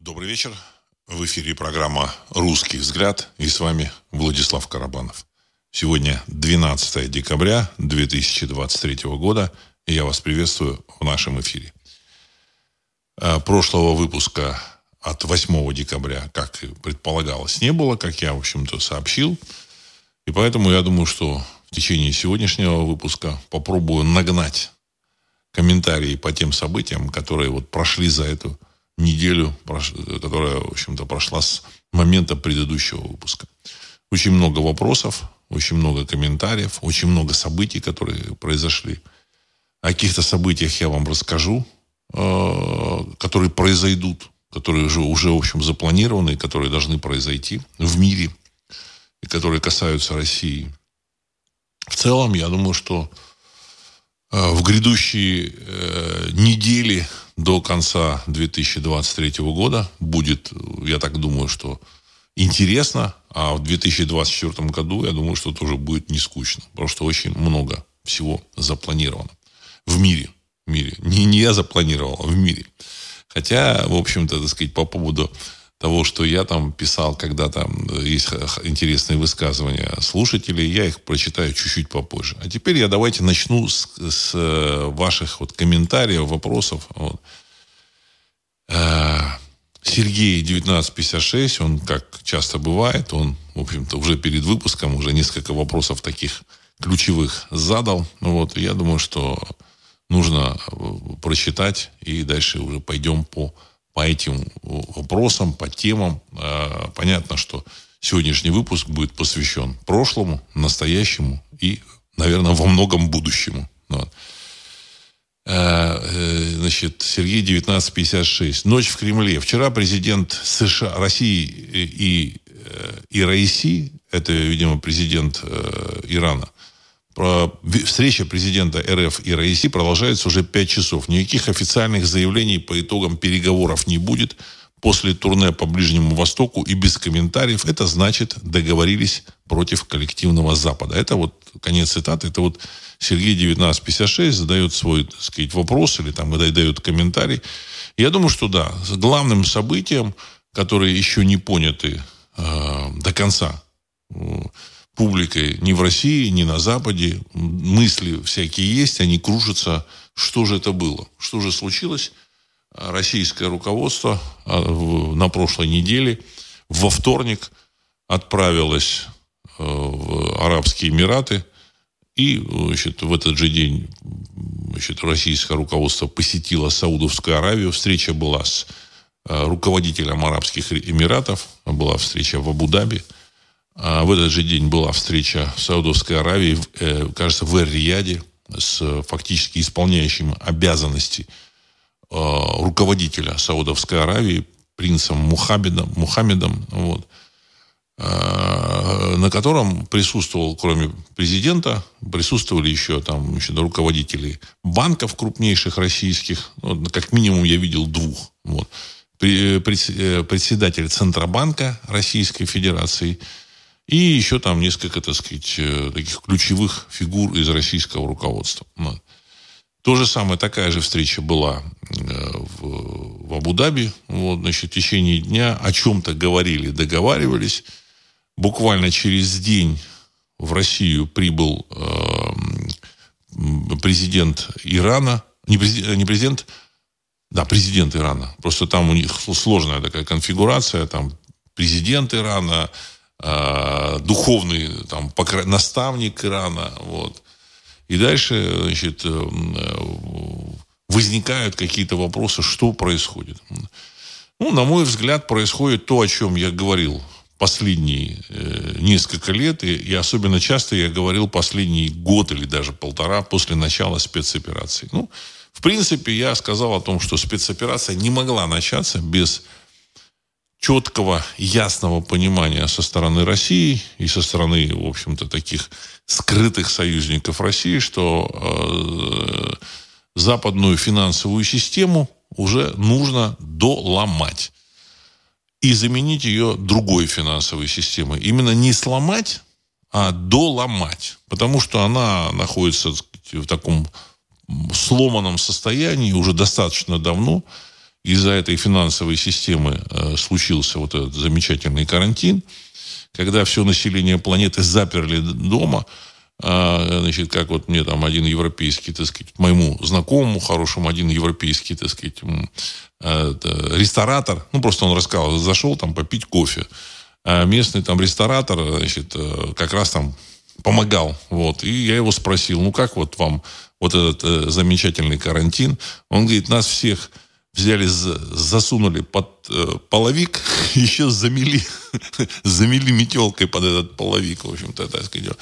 Добрый вечер. В эфире программа «Русский взгляд» и с вами Владислав Карабанов. Сегодня 12 декабря 2023 года, и я вас приветствую в нашем эфире. А, прошлого выпуска от 8 декабря, как и предполагалось, не было, как я, в общем-то, сообщил. И поэтому я думаю, что в течение сегодняшнего выпуска попробую нагнать комментарии по тем событиям, которые вот прошли за эту неделю, которая, в общем-то, прошла с момента предыдущего выпуска. Очень много вопросов, очень много комментариев, очень много событий, которые произошли. О каких-то событиях я вам расскажу, э, которые произойдут, которые уже, уже, в общем, запланированы, которые должны произойти в мире, и которые касаются России. В целом, я думаю, что э, в грядущие э, недели до конца 2023 года будет, я так думаю, что интересно, а в 2024 году, я думаю, что тоже будет не скучно, потому что очень много всего запланировано в мире. В мире. Не, не я запланировал, а в мире. Хотя, в общем-то, так сказать, по поводу того, что я там писал когда-то, есть интересные высказывания слушателей, я их прочитаю чуть-чуть попозже. А теперь я давайте начну с, с э, ваших вот комментариев, вопросов. Вот. Э, Сергей 1956, он, как часто бывает, он, в общем-то, уже перед выпуском уже несколько вопросов таких ключевых задал. Вот, я думаю, что нужно э, прочитать и дальше уже пойдем по по этим вопросам, по темам. А, понятно, что сегодняшний выпуск будет посвящен прошлому, настоящему и, наверное, во многом будущему. Вот. А, э, значит, Сергей 1956. Ночь в Кремле. Вчера президент США, России и, и Раиси, это, видимо, президент э, Ирана, Встреча президента РФ и Раиси продолжается уже пять часов. Никаких официальных заявлений по итогам переговоров не будет. После турне по Ближнему Востоку и без комментариев это значит договорились против коллективного Запада. Это вот конец цитаты. Это вот Сергей 1956 задает свой, так сказать, вопрос или там дает комментарий. Я думаю, что да, главным событием, которые еще не поняты э, до конца, публикой ни в России, ни на Западе. Мысли всякие есть, они кружатся. Что же это было? Что же случилось? Российское руководство а, на прошлой неделе во вторник отправилось э, в Арабские Эмираты. И значит, в этот же день значит, российское руководство посетило Саудовскую Аравию. Встреча была с э, руководителем Арабских Эмиратов. Была встреча в Абу-Даби. А в этот же день была встреча в Саудовской Аравии, э, кажется, в Эр-Рияде с фактически исполняющим обязанности э, руководителя Саудовской Аравии, принцем Мухаммедом, Мухаммедом вот, э, на котором присутствовал, кроме президента, присутствовали еще там еще руководители банков крупнейших российских, ну, как минимум я видел двух. Вот. Председатель Центробанка Российской Федерации – и еще там несколько, так сказать, э, таких ключевых фигур из российского руководства. То же самое, такая же встреча была э, в, в Абу-Даби. Вот, значит, в течение дня о чем-то говорили, договаривались. Буквально через день в Россию прибыл э, президент Ирана, не президент, не президент, да, президент Ирана. Просто там у них сложная такая конфигурация, там президент Ирана, э, духовный там, покра... наставник Ирана. Вот. И дальше значит, э, возникают какие-то вопросы, что происходит. Ну, на мой взгляд, происходит то, о чем я говорил последние э, несколько лет, и, и особенно часто я говорил последний год или даже полтора после начала спецоперации. Ну, в принципе, я сказал о том, что спецоперация не могла начаться без четкого, ясного понимания со стороны России и со стороны, в общем-то, таких скрытых союзников России, что э, западную финансовую систему уже нужно доломать и заменить ее другой финансовой системой. Именно не сломать, а доломать. Потому что она находится сказать, в таком сломанном состоянии уже достаточно давно. Из-за этой финансовой системы э, случился вот этот замечательный карантин, когда все население планеты заперли дома, а, значит, как вот мне там один европейский, так сказать, моему знакомому хорошему, один европейский, так сказать, э, ресторатор, ну, просто он рассказал, зашел там попить кофе. А местный там ресторатор, значит, э, как раз там помогал. Вот. И я его спросил, ну, как вот вам вот этот замечательный карантин? Он говорит, нас всех взяли, засунули под э, половик, еще замели, замели метелкой под этот половик, в общем-то, так сказать.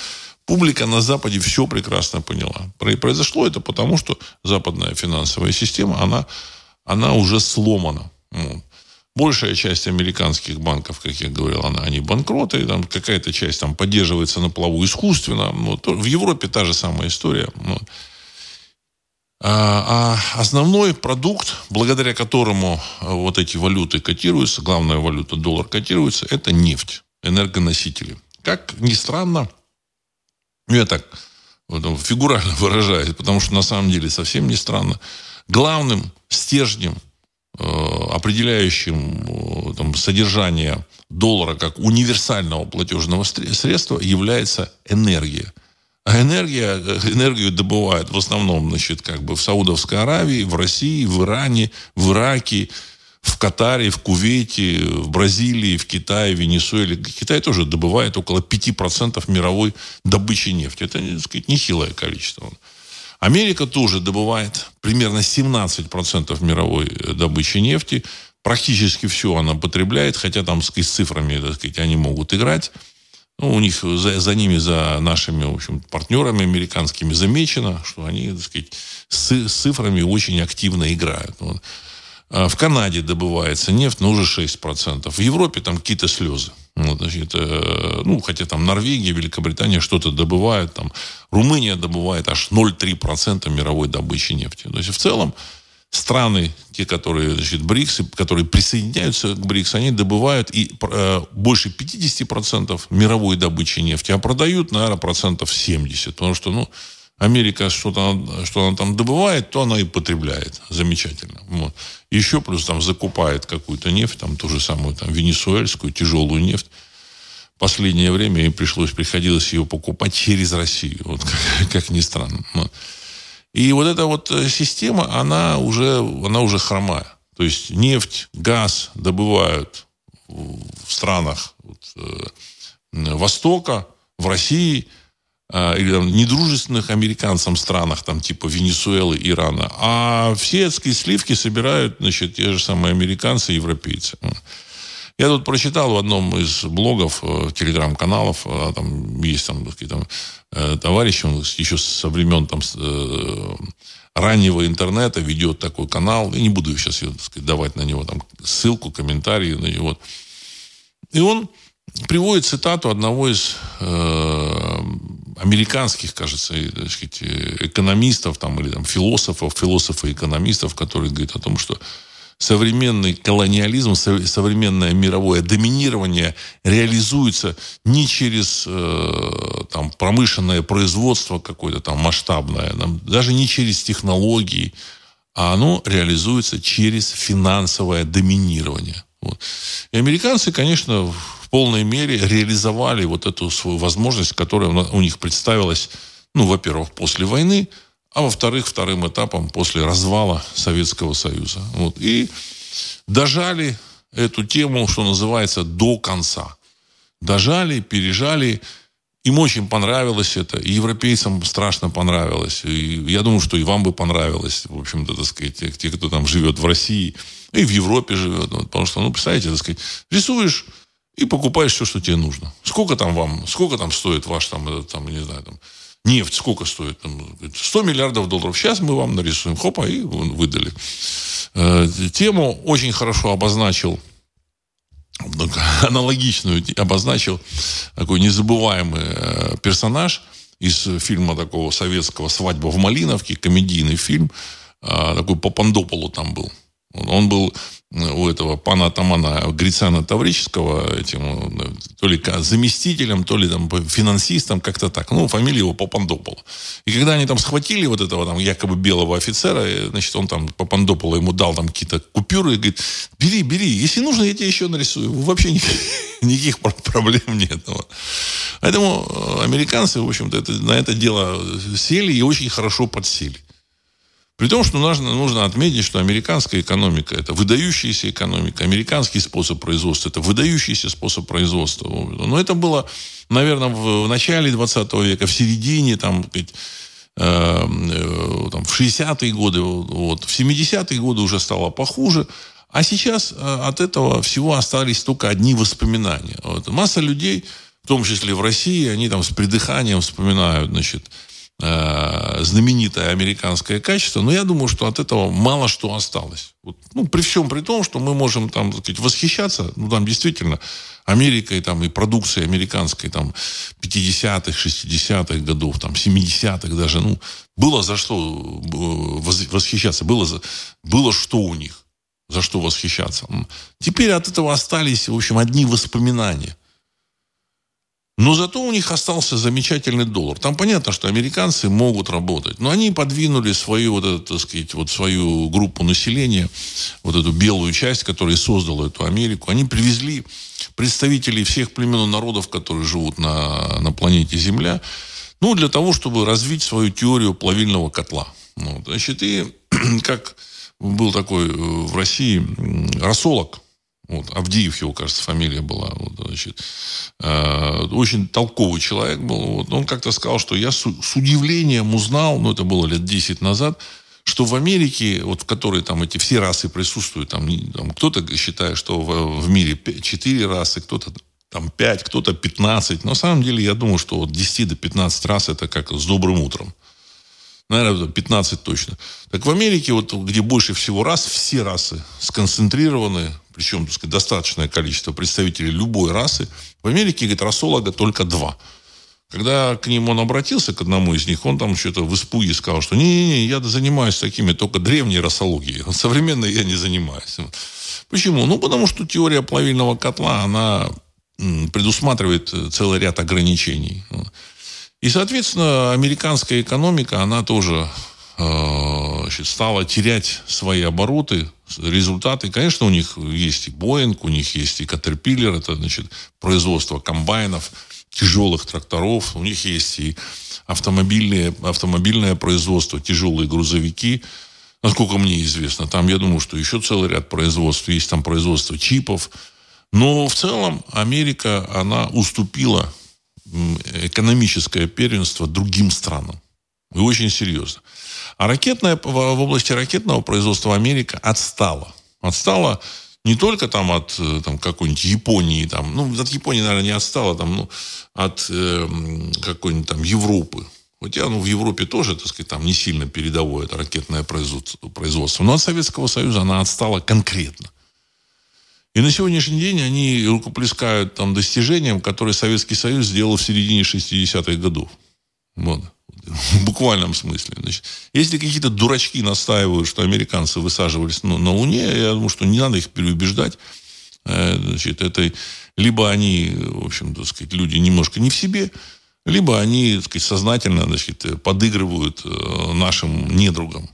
Публика на Западе все прекрасно поняла. Произошло это потому, что западная финансовая система, она, она уже сломана. Большая часть американских банков, как я говорил, она, они банкроты, там какая-то часть там поддерживается на плаву искусственно. Вот. В Европе та же самая история. Вот. А, а основной продукт, благодаря которому вот эти валюты котируются, главная валюта доллар котируется, это нефть, энергоносители. Как ни странно, ну, я так вот, фигурально выражаюсь, потому что на самом деле совсем не странно. Главным стержнем, э, определяющим э, там, содержание доллара как универсального платежного средства является энергия. А энергия, энергию добывают в основном значит, как бы в Саудовской Аравии, в России, в Иране, в Ираке, в Катаре, в Кувейте, в Бразилии, в Китае, в Венесуэле. Китай тоже добывает около 5% мировой добычи нефти. Это, так сказать, нехилое количество. Америка тоже добывает примерно 17% мировой э, добычи нефти. Практически все она потребляет, хотя там с цифрами, так сказать, они могут играть. Ну, у них за, за ними, за нашими, в общем, партнерами американскими замечено, что они, так сказать, с, цифрами очень активно играют. Вот. А в Канаде добывается нефть, но уже 6%. В Европе там какие-то слезы. Вот, значит, э, ну, хотя там Норвегия, Великобритания что-то добывают, там Румыния добывает аж 0,3% мировой добычи нефти. То есть, в целом, страны, те, которые, значит, БРИКС, которые присоединяются к БРИКС, они добывают и э, больше 50% мировой добычи нефти, а продают, наверное, процентов 70. Потому что, ну, Америка что-то что она там добывает, то она и потребляет. Замечательно. Вот. Еще плюс там закупает какую-то нефть, там ту же самую там венесуэльскую, тяжелую нефть. Последнее время им пришлось, приходилось ее покупать через Россию. Вот как, как ни странно. Вот. И вот эта вот э, система, она уже, она уже хромая. То есть нефть, газ добывают в странах вот, э, Востока, в России – а, или там, недружественных американцам странах, там, типа Венесуэлы, Ирана. А все эти сливки собирают, значит, те же самые американцы и европейцы. Я тут прочитал в одном из блогов, э, телеграм-каналов, а, там есть там, такие, там э, товарищ, он еще со времен там, э, раннего интернета ведет такой канал. Я не буду сейчас так сказать, давать на него там ссылку, комментарии. На него. И он приводит цитату одного из э, американских, кажется, сказать, экономистов там, или там, философов, философов-экономистов, которые говорят о том, что современный колониализм, современное мировое доминирование реализуется не через э, там, промышленное производство какое-то там масштабное, даже не через технологии, а оно реализуется через финансовое доминирование. Вот. И американцы, конечно, в полной мере реализовали вот эту свою возможность, которая у них представилась, ну, во-первых, после войны, а во-вторых, вторым этапом после развала Советского Союза. Вот. И дожали эту тему, что называется, до конца. Дожали, пережали. Им очень понравилось это. И европейцам страшно понравилось. И я думаю, что и вам бы понравилось, в общем-то, так сказать, те, кто там живет в России и в Европе живет. Вот, потому что, ну, представляете, так сказать, рисуешь и покупаешь все, что тебе нужно. Сколько там вам, сколько там стоит ваш там, этот, там не знаю, там, нефть, сколько стоит? Там, 100 миллиардов долларов. Сейчас мы вам нарисуем. Хопа, и выдали. Э, тему очень хорошо обозначил аналогичную обозначил такой незабываемый э, персонаж из фильма такого советского «Свадьба в Малиновке», комедийный фильм. Э, такой Папандополу там был. Он был у этого пана атамана Грицана Таврического этим, то ли заместителем, то ли там финансистом, как-то так. Ну, фамилия его Папандопола. И когда они там схватили вот этого там якобы белого офицера, значит, он там Папандопола ему дал там какие-то купюры и говорит, бери, бери, если нужно, я тебе еще нарисую. Вообще никаких, проблем нет. Поэтому э, американцы, в общем-то, это, на это дело сели и очень хорошо подсели. При том, что нужно, нужно отметить, что американская экономика – это выдающаяся экономика, американский способ производства – это выдающийся способ производства. Но это было, наверное, в, начале 20 века, в середине, там, э, э, там, в 60-е годы, вот, в 70-е годы уже стало похуже. А сейчас э, от этого всего остались только одни воспоминания. Вот. Масса людей, в том числе в России, они там с придыханием вспоминают, значит, знаменитое американское качество, но я думаю, что от этого мало что осталось. Вот, ну, при всем при том, что мы можем там, так сказать, восхищаться, ну, там действительно Америкой там, и продукцией американской там 50-х, 60-х годов, там 70-х даже, ну, было за что э, восхищаться, было, за, было что у них, за что восхищаться. Теперь от этого остались, в общем, одни воспоминания. Но зато у них остался замечательный доллар. Там понятно, что американцы могут работать. Но они подвинули свою, вот эту, так сказать, вот свою группу населения, вот эту белую часть, которая создала эту Америку. Они привезли представителей всех племен и народов, которые живут на, на планете Земля, ну, для того, чтобы развить свою теорию плавильного котла. Ну, значит, и как был такой э, в России рассолок, вот, Авдеев его, кажется, фамилия была. Вот, значит, э, очень толковый человек был. Вот, он как-то сказал, что я с, с удивлением узнал, ну, это было лет 10 назад, что в Америке, вот в которой там эти все расы присутствуют, там, там кто-то считает, что в, в мире 4 расы, кто-то там 5, кто-то 15. Но на самом деле я думаю, что от 10 до 15 раз это как с добрым утром наверное, 15 точно. Так в Америке, вот, где больше всего рас, все расы сконцентрированы, причем так сказать, достаточное количество представителей любой расы. В Америке, говорит, расолога только два. Когда к ним он обратился, к одному из них, он там что-то в испуге сказал, что не-не-не, я занимаюсь такими только древней расологией. Современной я не занимаюсь. Почему? Ну, потому что теория плавильного котла, она предусматривает целый ряд ограничений. И, соответственно, американская экономика, она тоже э, значит, стала терять свои обороты, результаты. Конечно, у них есть и Боинг, у них есть и Caterpillar, это значит, производство комбайнов, тяжелых тракторов, у них есть и автомобильные, автомобильное производство, тяжелые грузовики, насколько мне известно. Там, я думаю, что еще целый ряд производств. Есть там производство чипов. Но в целом Америка, она уступила экономическое первенство другим странам. И очень серьезно. А ракетная, в области ракетного производства Америка отстала. Отстала не только там от э, там, какой-нибудь Японии, там, ну, от Японии, наверное, не отстала, там, ну, от э, какой-нибудь там Европы. Хотя, ну, в Европе тоже, так сказать, там не сильно передовое это ракетное производство, производство. Но от Советского Союза она отстала конкретно. И на сегодняшний день они рукоплескают там достижениям, которые Советский Союз сделал в середине 60-х годов. Вот. В буквальном смысле. Значит, если какие-то дурачки настаивают, что американцы высаживались на, на Луне, я думаю, что не надо их переубеждать. Э, значит, это либо они, в общем, так сказать, люди немножко не в себе, либо они, так сказать, сознательно значит, подыгрывают э, нашим недругам.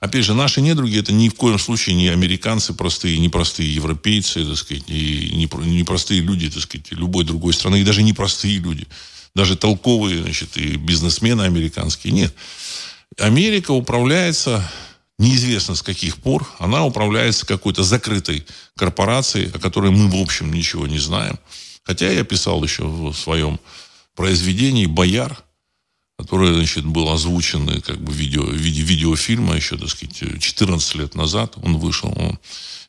Опять же, наши недруги это ни в коем случае не американцы простые, не простые европейцы, так сказать, и не, простые люди, так сказать, любой другой страны, и даже не простые люди. Даже толковые, значит, и бизнесмены американские. Нет. Америка управляется неизвестно с каких пор, она управляется какой-то закрытой корпорацией, о которой мы, в общем, ничего не знаем. Хотя я писал еще в своем произведении «Бояр», который, значит, был озвучен как бы видео, в виде видеофильма еще, так сказать, 14 лет назад он вышел.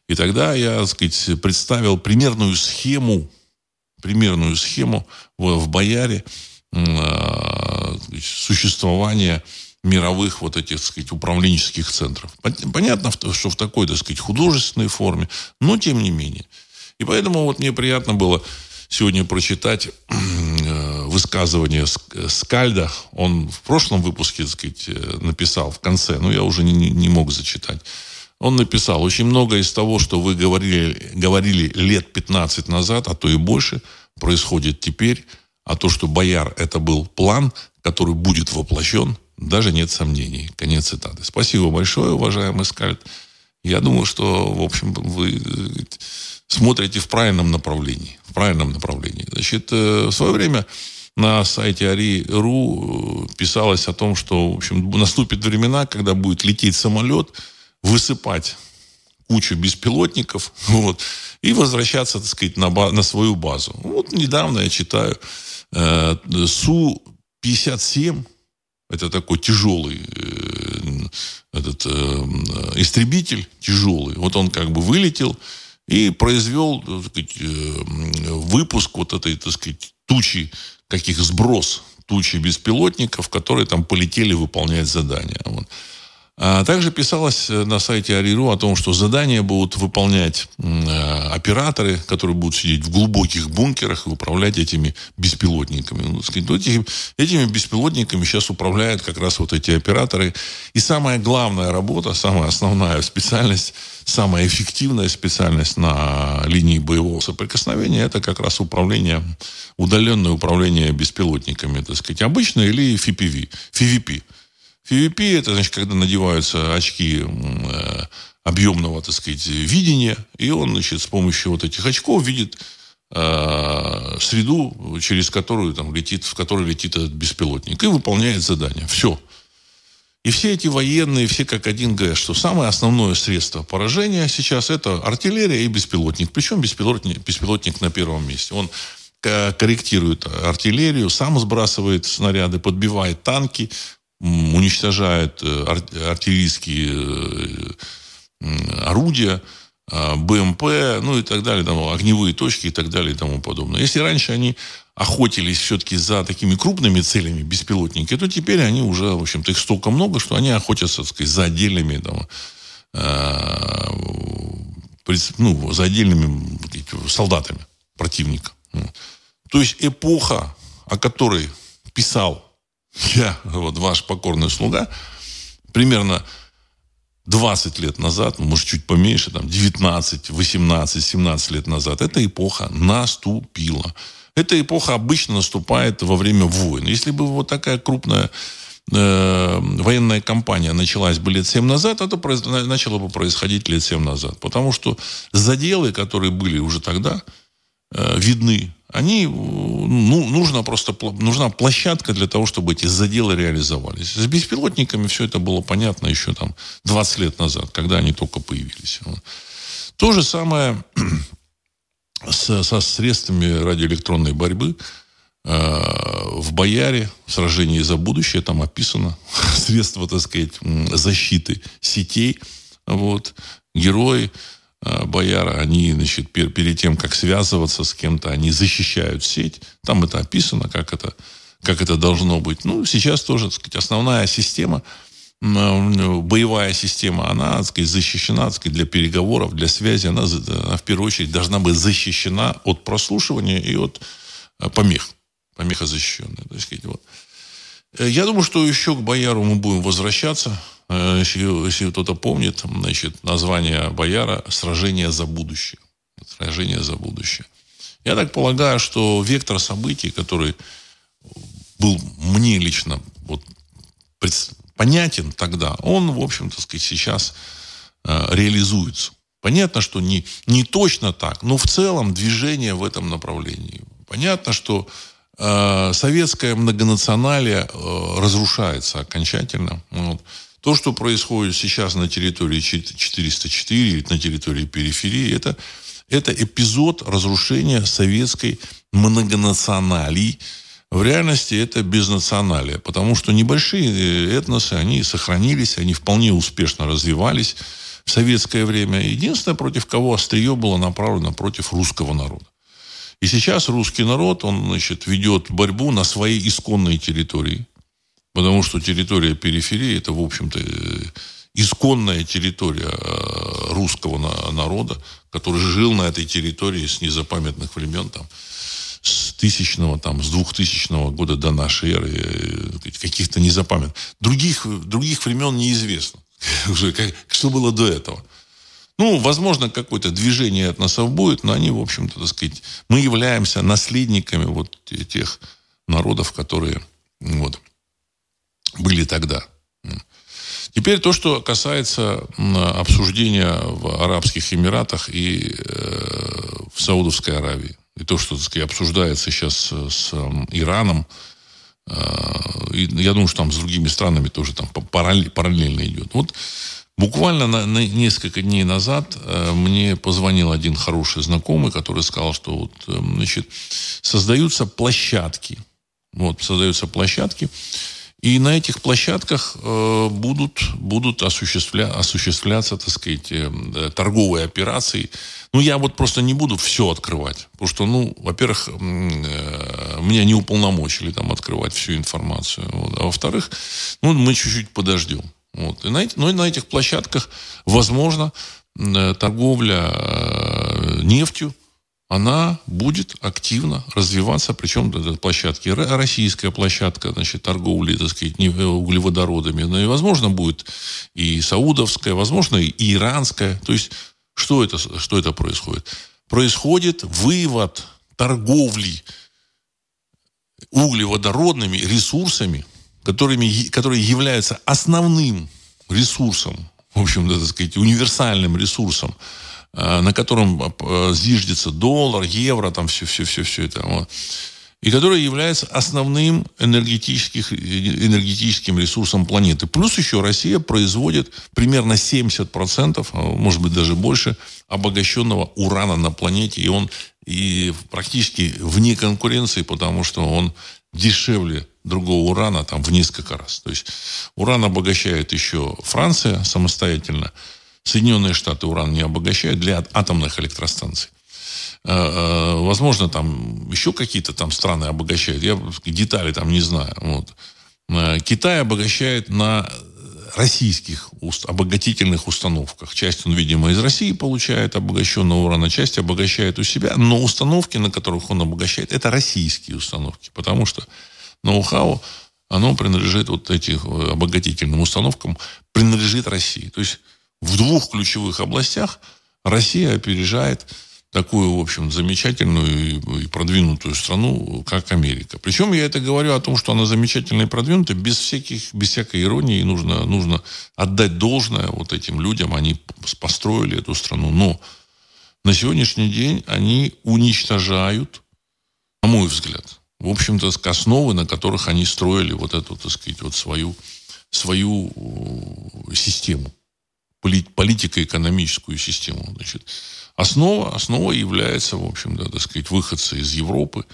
И тогда я, так сказать, представил примерную схему, примерную схему в, в Бояре э, существования мировых вот этих, так сказать, управленческих центров. Понятно, что в такой, так сказать, художественной форме, но тем не менее. И поэтому вот мне приятно было сегодня прочитать высказывание Скальда. Он в прошлом выпуске, так сказать, э, написал в конце, но я уже не, не мог зачитать. Он написал, очень много из того, что вы говорили, говорили лет 15 назад, а то и больше, происходит теперь. А то, что Бояр это был план, который будет воплощен, даже нет сомнений. Конец цитаты. Спасибо большое, уважаемый Скальд. Я думаю, что, в общем, вы смотрите в правильном направлении. В правильном направлении. Значит, э, в свое время на сайте Ари.ру э, писалось о том, что, в общем, наступят времена, когда будет лететь самолет, высыпать кучу беспилотников, вот, и возвращаться, так сказать, на, на свою базу. Вот недавно я читаю э, Су-57, это такой тяжелый э, этот э, истребитель тяжелый. Вот он как бы вылетел и произвел так сказать, э, выпуск вот этой, так сказать, тучи, каких сброс тучи беспилотников, которые там полетели выполнять задания. Вот. А также писалось э, на сайте Ариру о том, что задания будут выполнять э, операторы, которые будут сидеть в глубоких бункерах и управлять этими беспилотниками. Ну, сказать, этими, этими беспилотниками сейчас управляют как раз вот эти операторы. И самая главная работа, самая основная специальность, самая эффективная специальность на линии боевого соприкосновения, это как раз управление, удаленное управление беспилотниками, так сказать, обычно или FPV, FVP. FVP это, значит, когда надеваются очки э, объемного, так сказать, видения, и он, значит, с помощью вот этих очков видит э, среду, через которую там летит, в которой летит этот беспилотник, и выполняет задание. Все. И все эти военные, все как один говорят, что самое основное средство поражения сейчас это артиллерия и беспилотник. Причем беспилотник, беспилотник на первом месте. Он корректирует артиллерию, сам сбрасывает снаряды, подбивает танки, уничтожает э, артиллерийские э, орудия, а, БМП, ну и так далее, там, огневые точки и так далее и тому подобное. Если раньше они охотились все-таки за такими крупными целями, беспилотники, то теперь они уже, в общем-то, их столько много, что они охотятся, так сказать, за отдельными там, э, ну, за отдельными солдатами противника. То есть эпоха, о которой писал я, вот ваш покорный слуга, примерно 20 лет назад, ну, может, чуть поменьше, там, 19, 18, 17 лет назад, эта эпоха наступила. Эта эпоха обычно наступает во время войн. Если бы вот такая крупная э, военная кампания началась бы лет 7 назад, это начало бы происходить лет 7 назад. Потому что заделы, которые были уже тогда, э, видны они, ну, нужно просто, нужна площадка для того, чтобы эти заделы реализовались. С беспилотниками все это было понятно еще там 20 лет назад, когда они только появились. То же самое с, со средствами радиоэлектронной борьбы. Э, в Бояре, в сражении за будущее, там описано средства, так сказать, защиты сетей. Вот. Герои Э, бояра, они, значит, перед тем, как связываться с кем-то, они защищают сеть. Там это описано, как это, как это должно быть. Ну, сейчас тоже, так сказать, основная система, боевая система, она, так сказать, защищена, так сказать, для переговоров, для связи. Она, она в первую очередь должна быть защищена от прослушивания и от э, помех. Помеха защищенная. Так сказать, вот. Э, я думаю, что еще к Бояру мы будем возвращаться. Э, если, если кто-то помнит, значит, название Бояра «Сражение за будущее». «Сражение за будущее». Я так полагаю, что вектор событий, который был мне лично вот, понятен тогда, он, в общем-то, сказать, сейчас э, реализуется. Понятно, что не, не точно так, но в целом движение в этом направлении. Понятно, что э, советская многонационалия э, разрушается окончательно. Вот. То, что происходит сейчас на территории 404, на территории периферии, это, это эпизод разрушения советской многонационалии. В реальности это безнационалия, потому что небольшие э, этносы, они сохранились, они вполне успешно развивались в советское время. Единственное, против кого острие было направлено против русского народа. И сейчас русский народ, он, значит, ведет борьбу на своей исконной территории. Потому что территория периферии – это, в общем-то, э, исконная территория э, русского народа, который жил на этой территории с незапамятных времен, там, с тысячного, там, с двухтысячного года до нашей эры, э, каких-то незапамятных. Других, других времен неизвестно. Что было до этого. Ну, возможно, какое-то движение от нас будет, но они, в общем-то, так сказать, мы являемся наследниками вот тех народов, которые вот, были тогда. Теперь то, что касается обсуждения в Арабских Эмиратах и э, в Саудовской Аравии. И то, что так сказать, обсуждается сейчас с Ираном, э, и я думаю, что там с другими странами тоже там параллельно идет. Вот буквально на, на несколько дней назад э, мне позвонил один хороший знакомый, который сказал, что вот, значит, создаются площадки. Вот, создаются площадки, и на этих площадках э, будут, будут осуществля, осуществляться, так сказать, э, торговые операции. Ну, я вот просто не буду все открывать. Потому что, ну, во-первых, э, меня не уполномочили там открывать всю информацию. Вот. А во-вторых, ну, мы чуть-чуть подождем. Вот. И на, эти, ну, на этих площадках, возможно, э, торговля э, нефтью, она будет активно развиваться, причем эта площадки, российская площадка, значит, торговли, так сказать, э, углеводородами, но и, возможно, будет и саудовская, возможно, и иранская. То есть, что это, что это происходит? Происходит вывод торговли углеводородными ресурсами, которыми, которые являются основным ресурсом, в общем-то, так сказать, универсальным ресурсом на котором э, зиждется доллар, евро, там все, все, все, все это. Вот. И который является основным энергетическим ресурсом планеты. Плюс еще Россия производит примерно 70%, а может быть даже больше, обогащенного урана на планете. И он и практически вне конкуренции, потому что он дешевле другого урана там в несколько раз. То есть уран обогащает еще Франция самостоятельно – Соединенные Штаты уран не обогащают для атомных электростанций. Э, э, возможно, там еще какие-то там страны обогащают. Я детали там не знаю. Вот. Э, Китай обогащает на российских обогатительных установках. Часть он, видимо, из России получает обогащенного урана, часть обогащает у себя. Но установки, на которых он обогащает, это российские установки. Потому что ноу-хау, оно принадлежит вот этим обогатительным установкам, принадлежит России. То есть в двух ключевых областях Россия опережает такую, в общем, замечательную и продвинутую страну, как Америка. Причем я это говорю о том, что она замечательная и продвинутая, без, всяких, без всякой иронии. Нужно, нужно отдать должное вот этим людям. Они построили эту страну. Но на сегодняшний день они уничтожают, на мой взгляд, в общем-то, основы, на которых они строили вот эту, так сказать, вот свою, свою э, систему политико-экономическую систему. Значит, основа, основа является, в общем, да, так сказать, выходцы из Европы.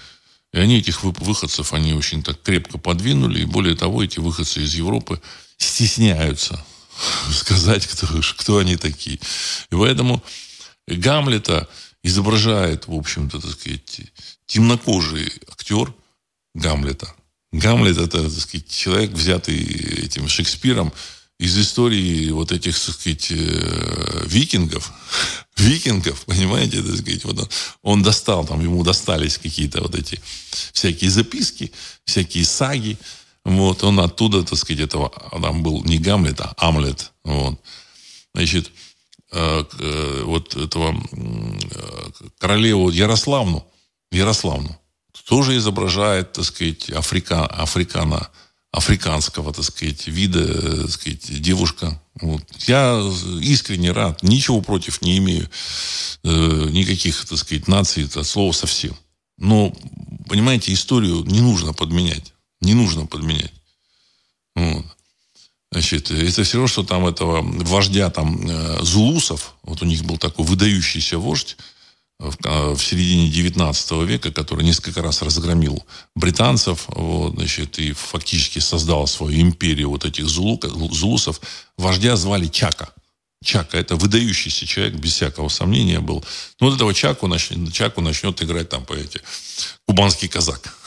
И они этих выходцев, они очень так крепко подвинули. И более того, эти выходцы из Европы стесняются сказать, кто, кто они такие. И поэтому Гамлета изображает, в общем-то, так сказать, темнокожий актер Гамлета. Гамлет – это, так сказать, человек, взятый этим Шекспиром, из истории вот этих, так сказать, э, викингов, викингов, понимаете, так сказать, вот он, он достал, там ему достались какие-то вот эти всякие записки, всякие саги, вот, он оттуда, так сказать, этого, там был не Гамлет, а Амлет, вот, значит, э, э, вот этого королеву Ярославну, Ярославну, тоже изображает, так сказать, Африка, Африкана, африканского, так сказать, вида, так сказать, девушка. Вот. Я искренне рад, ничего против не имею, э, никаких, так сказать, наций, это слово совсем. Но, понимаете, историю не нужно подменять. Не нужно подменять. Вот. Значит, это все равно, что там этого вождя там э, зулусов, вот у них был такой выдающийся вождь, в, в середине 19 века, который несколько раз разгромил британцев, вот, значит, и фактически создал свою империю вот этих зулу, зулусов, вождя звали Чака. Чака, это выдающийся человек, без всякого сомнения был. Ну, вот этого Чаку, начнет, Чаку начнет играть там, по эти кубанский казак.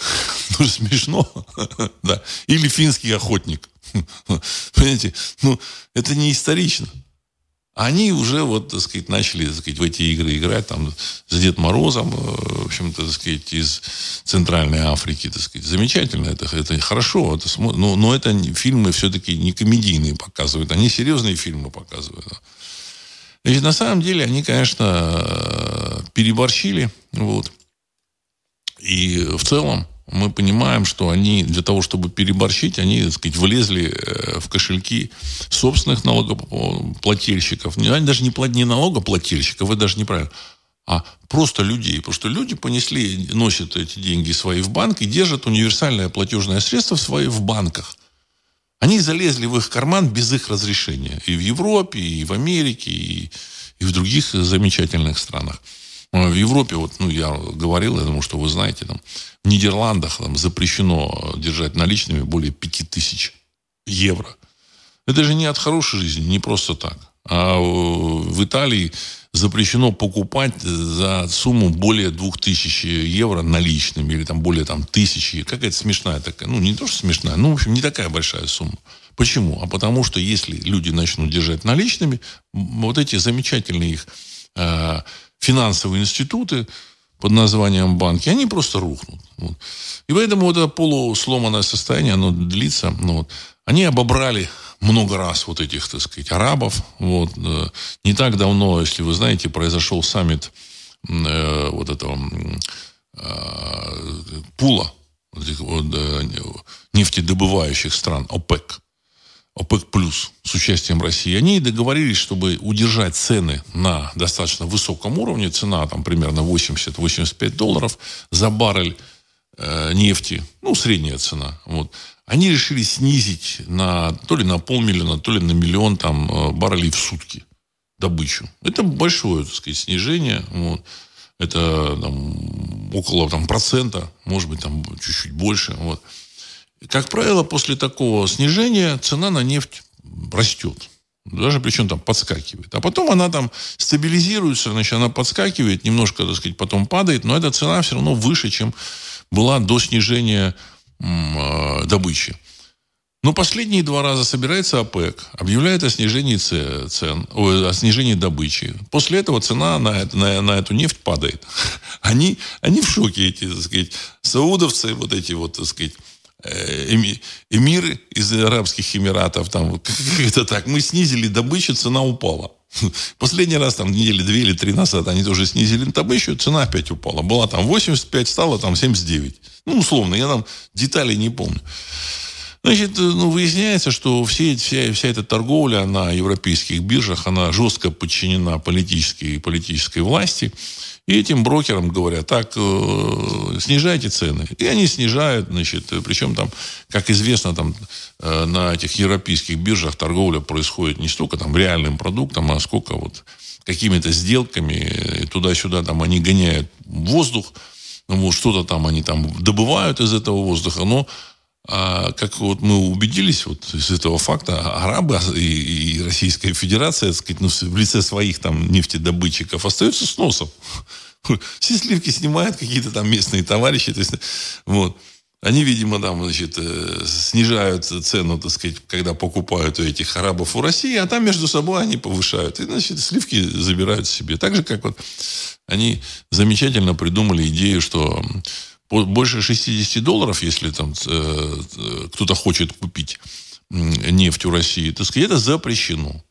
Ну, смешно. да. Или финский охотник. Понимаете? Ну, это не исторично. Они уже, вот, так сказать, начали, так сказать, в эти игры играть, там, с Дед Морозом, э, в общем-то, так сказать, из Центральной Африки, так сказать. Замечательно, это, это хорошо, это, но, но это фильмы все-таки не комедийные показывают, они серьезные фильмы показывают. Значит, на самом деле, они, конечно, переборщили, вот. И в целом, мы понимаем, что они для того, чтобы переборщить, они, так сказать, влезли э, в кошельки собственных налогоплательщиков. Они даже не, не налогоплательщиков, это даже неправильно, а просто людей. Потому что люди понесли, носят эти деньги свои в банк и держат универсальное платежное средство свои в банках. Они залезли в их карман без их разрешения. И в Европе, и в Америке, и, и в других замечательных странах. В Европе, вот, ну, я говорил, я думаю, что вы знаете, там, в Нидерландах там, запрещено держать наличными более 5000 евро. Это же не от хорошей жизни, не просто так. А в Италии запрещено покупать за сумму более 2000 евро наличными, или там более там, тысячи. Какая-то смешная такая. Ну, не то, что смешная, ну, в общем, не такая большая сумма. Почему? А потому что если люди начнут держать наличными, вот эти замечательные их э, финансовые институты под названием банки, они просто рухнут. Вот. И поэтому вот это полусломанное состояние, оно длится. Ну, вот. Они обобрали много раз вот этих, так сказать, арабов. Вот. Э, не так давно, если вы знаете, произошел саммит э, вот этого э, пула э, нефтедобывающих стран, ОПЕК. ОПЕК+, плюс с участием России, они договорились, чтобы удержать цены на достаточно высоком уровне, цена там примерно 80-85 долларов за баррель э, нефти, ну, средняя цена, вот, они решили снизить на, то ли на полмиллиона, то ли на миллион там э, баррелей в сутки добычу. Это большое, так сказать, снижение, вот. Это там, около там, процента, может быть, там чуть-чуть больше. Вот. Как правило, после такого снижения цена на нефть растет. Даже причем там подскакивает. А потом она там стабилизируется, значит, она подскакивает, немножко, так сказать, потом падает, но эта цена все равно выше, чем была до снижения э, добычи. Но последние два раза собирается ОПЕК, объявляет о снижении цен, о, снижении добычи. После этого цена на, на, на эту нефть падает. Они, они в шоке, эти, так сказать, саудовцы, вот эти вот, так сказать, Э, эмиры из Арабских Эмиратов, там, как это так, мы снизили добычу, цена упала. Последний раз, там, недели две или три назад, они тоже снизили добычу, цена опять упала. Была там 85, стала там 79. Ну, условно, я там деталей не помню. Значит, э, ну, выясняется, что все, вся, вся эта торговля на европейских биржах, она жестко подчинена политической, политической власти. И этим брокерам говорят, так, э, снижайте цены. И они снижают, значит, причем там, как известно, там э, на этих европейских биржах торговля происходит не столько там реальным продуктом, а сколько вот какими-то сделками, туда-сюда там они гоняют воздух, ну, вот что-то там они там добывают из этого воздуха, но а как вот мы убедились вот из этого факта, арабы и, и Российская Федерация, так сказать, ну, в лице своих там нефтедобытчиков остаются с носом. Все сливки снимают какие-то там местные товарищи. То есть, вот. Они, видимо, там, значит, э, снижают цену, так сказать, когда покупают у этих арабов у России, а там между собой они повышают. И, значит, сливки забирают себе. Так же, как вот они замечательно придумали идею, что больше 60 долларов, если там э, кто-то хочет купить нефть у России, так сказать, это запрещено.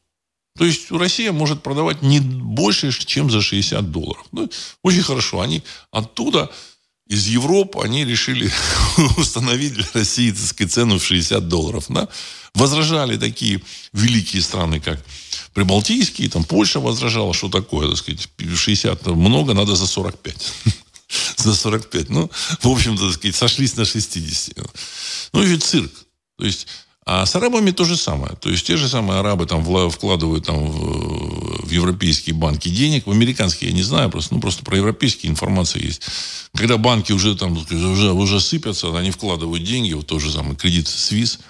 То есть Россия может продавать не больше, чем за 60 долларов. Ну, очень хорошо. Они оттуда, из Европы, они решили установить для России так сказать, цену в 60 долларов. Да? Возражали такие великие страны, как Прибалтийские, там Польша возражала, что такое, так сказать, 60 много, надо за 45 за 45. Ну, в общем-то, сказать, сошлись на 60. Ну, и цирк. То есть, а с арабами то же самое. То есть, те же самые арабы там вкладывают там в, в европейские банки денег. В американские я не знаю, просто, ну, просто про европейские информация есть. Когда банки уже там уже, уже сыпятся, они вкладывают деньги, вот тот же самый кредит Свис –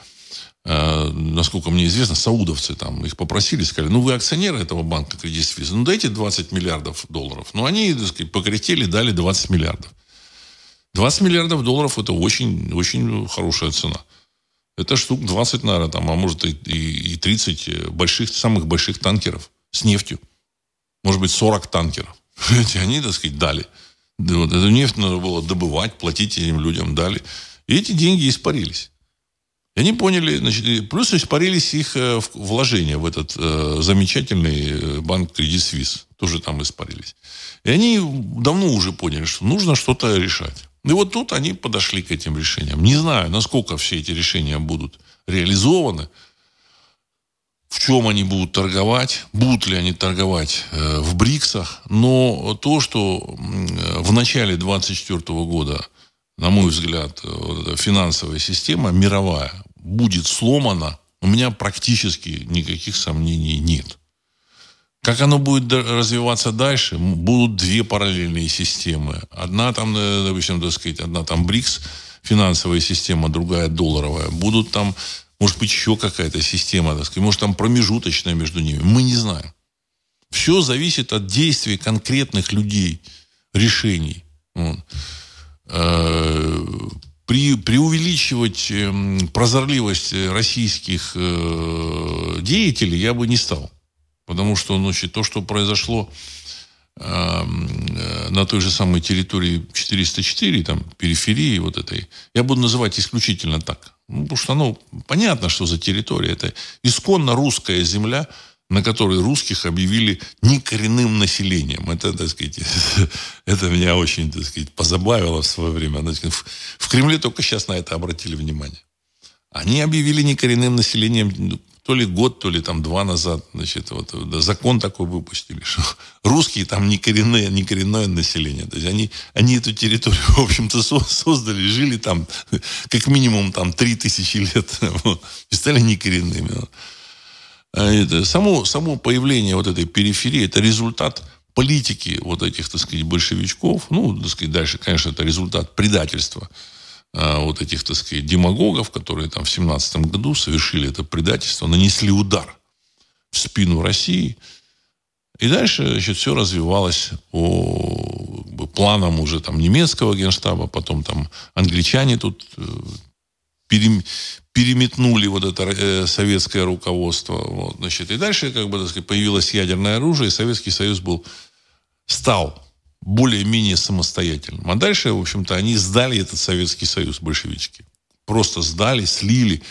насколько мне известно, саудовцы там их попросили, сказали, ну вы акционеры этого банка Credit Suisse, ну дайте 20 миллиардов долларов. Ну они, так сказать, покретели, дали 20 миллиардов. 20 миллиардов долларов это очень, очень хорошая цена. Это штук 20, наверное, там, а может и, и 30 больших, самых больших танкеров с нефтью. Может быть, 40 танкеров. Они, так сказать, дали. Эту нефть надо было добывать, платить этим людям дали. И эти деньги испарились. И они поняли, значит, плюс испарились их э, вложения в этот э, замечательный э, банк Credit Suisse. Тоже там испарились. И они давно уже поняли, что нужно что-то решать. И вот тут они подошли к этим решениям. Не знаю, насколько все эти решения будут реализованы, в чем они будут торговать, будут ли они торговать э, в БРИКСах. Но то, что э, в начале 2024 года, на мой взгляд, э, вот эта финансовая система мировая будет сломана, у меня практически никаких сомнений нет. Как оно будет развиваться дальше? Будут две параллельные системы. Одна там, э, допустим, так сказать, одна там БРИКС, финансовая система, другая долларовая. Будут там, может быть, еще какая-то система, так сказать, может, там промежуточная между ними. Мы не знаем. Все зависит от действий конкретных людей, решений. Вот. Э, при, преувеличивать эм, прозорливость российских э, деятелей я бы не стал. Потому что значит, то, что произошло э, на той же самой территории 404, там, периферии вот этой, я буду называть исключительно так. Ну, потому что, ну, понятно, что за территория. Это исконно русская земля, на которой русских объявили некоренным населением. Это, так сказать, это меня очень, так сказать, позабавило в свое время. В Кремле только сейчас на это обратили внимание. Они объявили некоренным населением то ли год, то ли там два назад, значит, вот да, закон такой выпустили, что русские там не коренное, не коренное население. То есть они, они эту территорию, в общем-то, создали, жили там как минимум там три тысячи лет, вот, и стали не коренными. А это, само, само появление вот этой периферии, это результат политики вот этих, так сказать, большевичков. Ну, так сказать, дальше, конечно, это результат предательства а, вот этих, так сказать, демагогов, которые там в 17 году совершили это предательство, нанесли удар в спину России. И дальше значит, все развивалось по планам уже там немецкого генштаба, потом там англичане тут э, переметнули вот это э, советское руководство. Вот, значит, и дальше как бы, так сказать, появилось ядерное оружие, и Советский Союз был, стал более-менее самостоятельным. А дальше, в общем-то, они сдали этот Советский Союз, большевички. Просто сдали, слили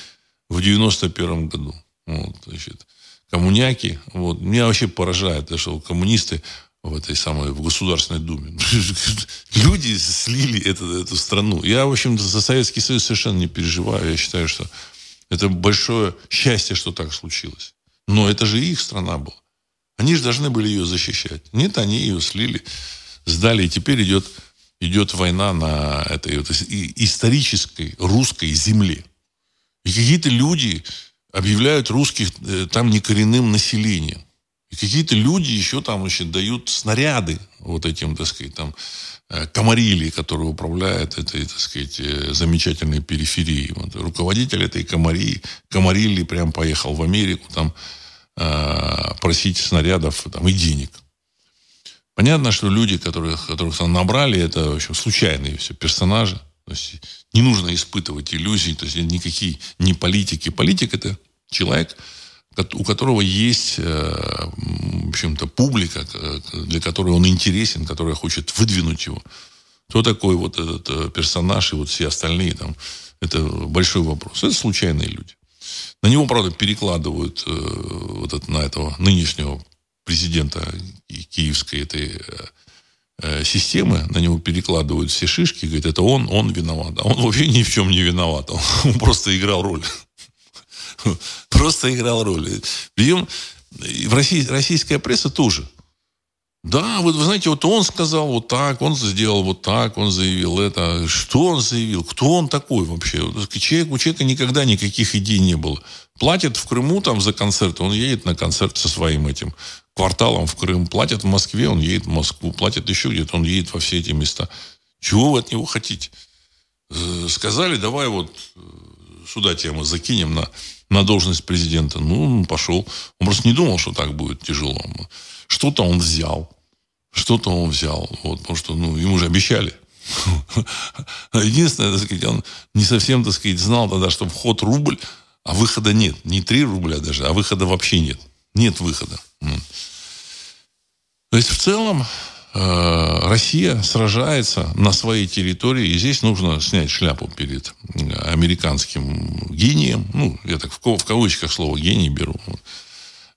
в 91 году. Вот, значит, коммуняки. Вот. Меня вообще поражает, что коммунисты в этой самой, в Государственной Думе. Люди слили эту, эту страну. Я, в общем-то, за Советский Союз совершенно не переживаю. Я считаю, что это большое счастье, что так случилось. Но это же их страна была. Они же должны были ее защищать. Нет, они ее слили сдали, и теперь идет, идет война на этой вот исторической русской земле. И какие-то люди объявляют русских э, там некоренным населением. И какие-то люди еще там значит, дают снаряды вот этим, так сказать, там, э, Комарили, который управляет этой, так сказать, э, замечательной периферией. Вот, руководитель этой Комарии, Комарили прям поехал в Америку там э, просить снарядов там, и денег. Понятно, что люди, которых, которых там набрали, это в общем, случайные все персонажи. То есть не нужно испытывать иллюзий, то есть никакие не политики. Политик это человек, у которого есть, э, в общем-то, публика, для которой он интересен, которая хочет выдвинуть его. Кто такой вот этот э, персонаж и вот все остальные там, это большой вопрос. Это случайные люди. На него, правда, перекладывают э, вот это, на этого нынешнего президента киевской этой э, э, системы, на него перекладывают все шишки, говорят, это он, он виноват. А он вообще ни в чем не виноват. Он просто играл роль. Просто играл роль. Причем в России, российская пресса тоже. Да, вот вы знаете, вот он сказал вот так, он сделал вот так, он заявил это. Что он заявил? Кто он такой вообще? Человек, у человека никогда никаких идей не было. Платит в Крыму там за концерт, он едет на концерт со своим этим кварталом в Крым, платят в Москве, он едет в Москву, платят еще где-то, он едет во все эти места. Чего вы от него хотите? Э, сказали, давай вот э, сюда тебя мы закинем на, на должность президента. Ну, он пошел. Он просто не думал, что так будет тяжело. Что-то он взял. Что-то он взял. Вот, потому что ну, ему же обещали. Единственное, так сказать, он не совсем, так сказать, знал тогда, что вход рубль, а выхода нет. Не 3 рубля даже, а выхода вообще нет. Нет выхода. То есть в целом Россия сражается на своей территории, и здесь нужно снять шляпу перед американским гением. Ну, я так в, в кавычках слово гений беру.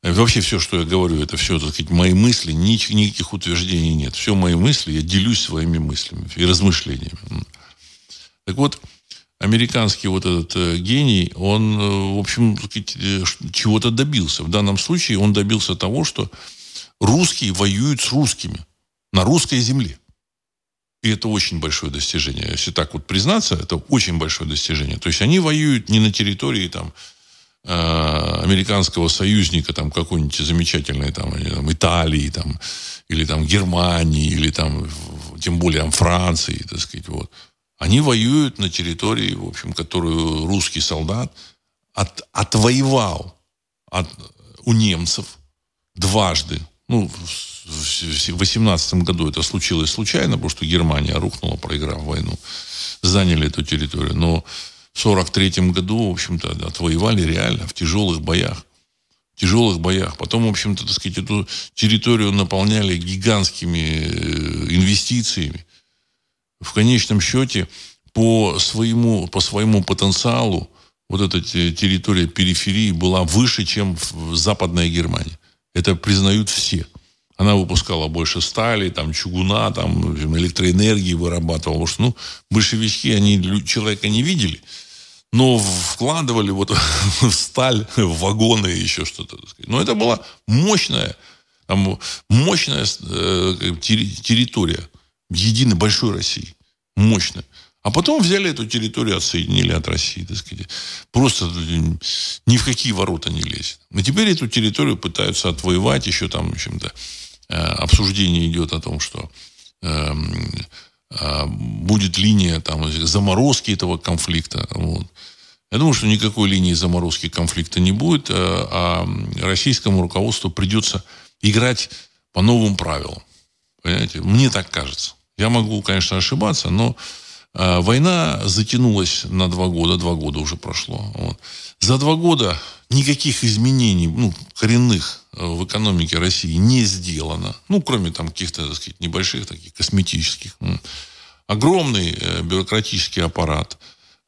Вообще все, что я говорю, это все, так сказать, мои мысли, никаких утверждений нет. Все мои мысли, я делюсь своими мыслями и размышлениями. Так вот, американский вот этот э, гений, он, э, в общем, э, чего-то добился. В данном случае он добился того, что русские воюют с русскими на русской земле. И это очень большое достижение. Если так вот признаться, это очень большое достижение. То есть они воюют не на территории там, Э, американского союзника, там, какой-нибудь замечательной, там, там, Италии, там, или там Германии, или там, тем более там, Франции, так сказать, вот. Они воюют на территории, в общем, которую русский солдат от, отвоевал от, у немцев дважды. Ну, в 18 году это случилось случайно, потому что Германия рухнула, проиграв войну. Заняли эту территорию. Но 1943 году, в общем-то, отвоевали реально в тяжелых боях. В тяжелых боях. Потом, в общем-то, так сказать, эту территорию наполняли гигантскими э, инвестициями. В конечном счете, по своему, по своему потенциалу, вот эта территория периферии была выше, чем в Западной Германии. Это признают все. Она выпускала больше стали, там, чугуна, там, электроэнергии вырабатывала. Потому что, ну, большевички, они человека не видели но вкладывали вот в сталь, в вагоны еще что-то. Но это была мощная, там, мощная э, территория единой большой России. Мощная. А потом взяли эту территорию, отсоединили от России, так сказать. Просто ни в какие ворота не лезет. И теперь эту территорию пытаются отвоевать. Еще там, в общем-то, э, обсуждение идет о том, что эм, а, будет линия там, заморозки этого конфликта. Вот. Я думаю, что никакой линии заморозки конфликта не будет, а, а российскому руководству придется играть по новым правилам. Понимаете? Мне так кажется. Я могу, конечно, ошибаться, но а, война затянулась на два года, два года уже прошло. Вот. За два года никаких изменений, ну, коренных э, в экономике России не сделано. Ну, кроме там каких-то, так сказать, небольших таких косметических. Огромный э, бюрократический аппарат,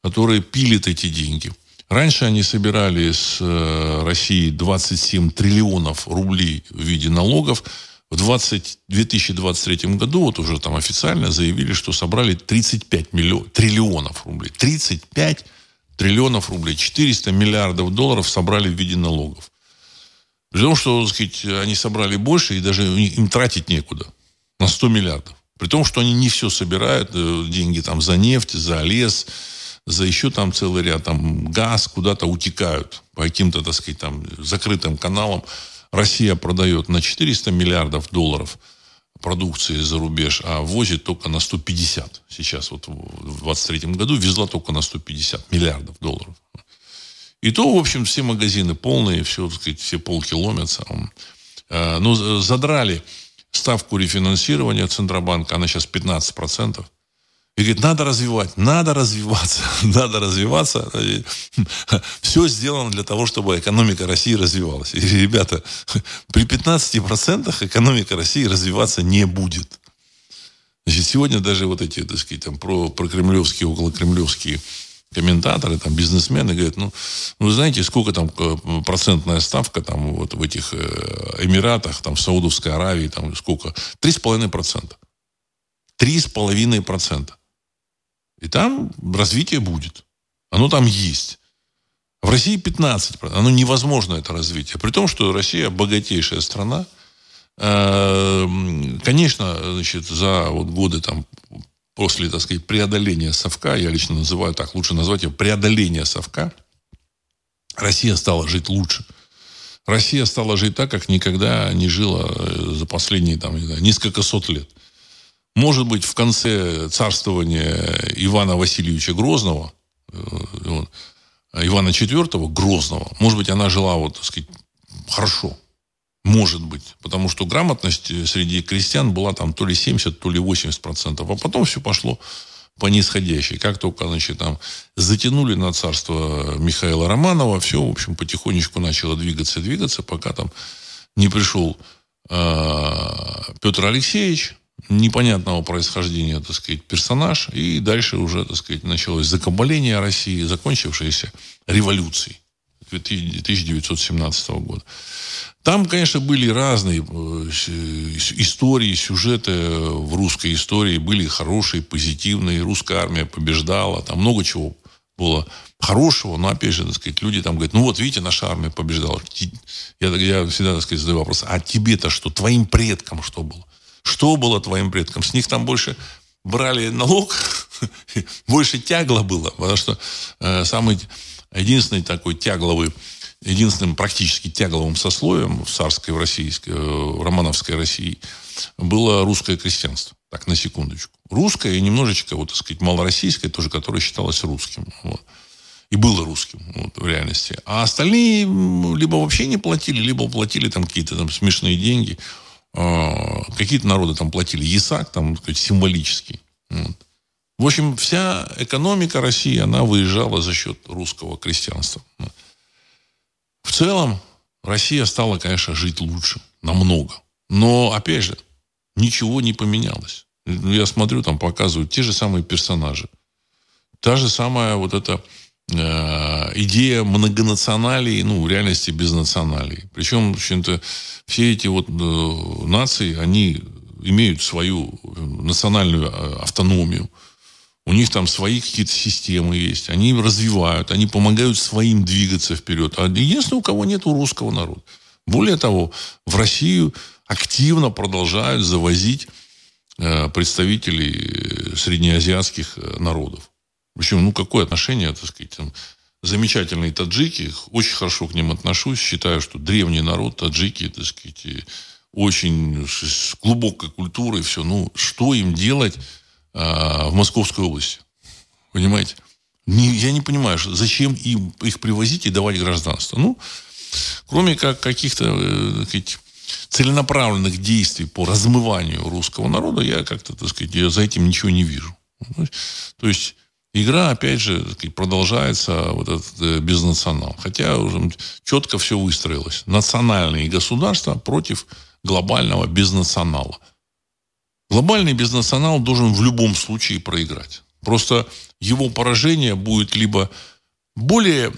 который пилит эти деньги. Раньше они собирали с э, России 27 триллионов рублей в виде налогов. В 20, 2023 году, вот уже там официально заявили, что собрали 35 миллион, триллионов рублей. 35 триллионов рублей, 400 миллиардов долларов собрали в виде налогов. При том, что, так сказать, они собрали больше, и даже им тратить некуда. На 100 миллиардов. При том, что они не все собирают, э, деньги там за нефть, за лес, за еще там целый ряд, там газ куда-то утекают по каким-то, так сказать, там закрытым каналам. Россия продает на 400 миллиардов долларов – продукции за рубеж, а возит только на 150. Сейчас вот в 23 году везла только на 150 миллиардов долларов. И то, в общем, все магазины полные, все, так сказать, все полки ломятся. Э, Но ну, задрали ставку рефинансирования Центробанка, она сейчас 15%. И говорит, надо развивать, надо развиваться, надо развиваться. И все сделано для того, чтобы экономика России развивалась. И, ребята, при 15% экономика России развиваться не будет. Значит, сегодня даже вот эти, так сказать, там, про, про кремлевские, около кремлевские комментаторы, там, бизнесмены говорят, ну, ну, знаете, сколько там э, процентная ставка там вот в этих э, Эмиратах, там, в Саудовской Аравии, там, сколько? 3,5%. 3,5%. И там развитие будет. Оно там есть. В России 15%. Оно невозможно, это развитие. При том, что Россия богатейшая страна. Э, конечно, значит, за вот годы там, после, так сказать, преодоления совка, я лично называю так, лучше назвать ее преодоление совка, Россия стала жить лучше. Россия стала жить так, как никогда не жила э, за последние там, не знаю, несколько сот лет. Может быть, в конце царствования Ивана Васильевича Грозного, э, Ивана IV Грозного, может быть, она жила, вот, так сказать, хорошо. Может быть. Потому что грамотность среди крестьян была там то ли 70, то ли 80 процентов. А потом все пошло по нисходящей. Как только, значит, там затянули на царство Михаила Романова, все, в общем, потихонечку начало двигаться, двигаться, пока там не пришел Петр Алексеевич, непонятного происхождения, так сказать, персонаж. И дальше уже, так сказать, началось закабаление России, закончившееся революцией 1917 года. Там, конечно, были разные э, истории, сюжеты в русской истории. Были хорошие, позитивные. Русская армия побеждала. Там много чего было хорошего. Но, опять же, так сказать, люди там говорят, ну вот, видите, наша армия побеждала. Я, я всегда, так сказать, задаю вопрос, а тебе-то что? Твоим предкам что было? Что было твоим предкам? С них там больше брали налог, больше тягла было. Потому что э, самый единственный такой тягловый единственным практически тягловым сословием в царской, в российской, э, в романовской России было русское крестьянство. Так, на секундочку. Русское и немножечко, вот, так сказать, малороссийское тоже, которое считалось русским. Вот. И было русским вот, в реальности. А остальные либо вообще не платили, либо платили там какие-то там смешные деньги. А, какие-то народы там платили ЕСАК, там, сказать, символический. Вот. В общем, вся экономика России, она выезжала за счет русского крестьянства. В целом, Россия стала, конечно, жить лучше. Намного. Но, опять же, ничего не поменялось. Я смотрю, там показывают те же самые персонажи. Та же самая вот эта идея многонационалии, ну, в реальности без националии. Причем, в общем-то, все эти вот э, нации, они имеют свою национальную э, автономию. У них там свои какие-то системы есть. Они развивают, они помогают своим двигаться вперед. А единственное, у кого нет у русского народа. Более того, в Россию активно продолжают завозить э, представителей среднеазиатских э, народов. Причем, ну, какое отношение, так сказать, там, замечательные таджики, очень хорошо к ним отношусь, считаю, что древний народ, таджики, так сказать, очень с глубокой культурой, все, ну, что им делать а, в Московской области. Понимаете? Не, я не понимаю, зачем им их привозить и давать гражданство. Ну, кроме как каких-то э, сказать, целенаправленных действий по размыванию русского народа, я как-то, так сказать, я за этим ничего не вижу. То есть игра, опять же, продолжается вот этот э, безнационал. Хотя уже четко все выстроилось. Национальные государства против глобального безнационала. Глобальный безнационал должен в любом случае проиграть. Просто его поражение будет либо более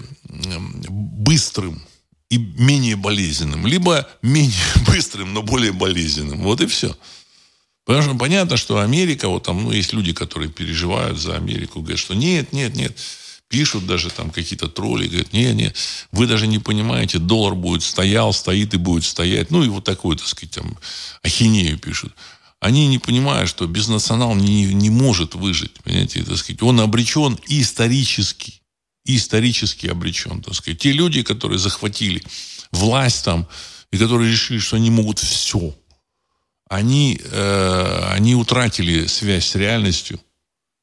быстрым и менее болезненным, либо менее быстрым, но более болезненным. Вот и все. Потому что понятно, что Америка, вот там, ну, есть люди, которые переживают за Америку, говорят, что нет, нет, нет, пишут даже там какие-то тролли, говорят, нет, нет, вы даже не понимаете, доллар будет стоял, стоит и будет стоять, ну, и вот такую, так сказать, там, ахинею пишут они не понимают, что безнационал не, не может выжить. Понимаете, так сказать, он обречен исторически. Исторически обречен. Так сказать. Те люди, которые захватили власть там, и которые решили, что они могут все, они, э, они утратили связь с реальностью.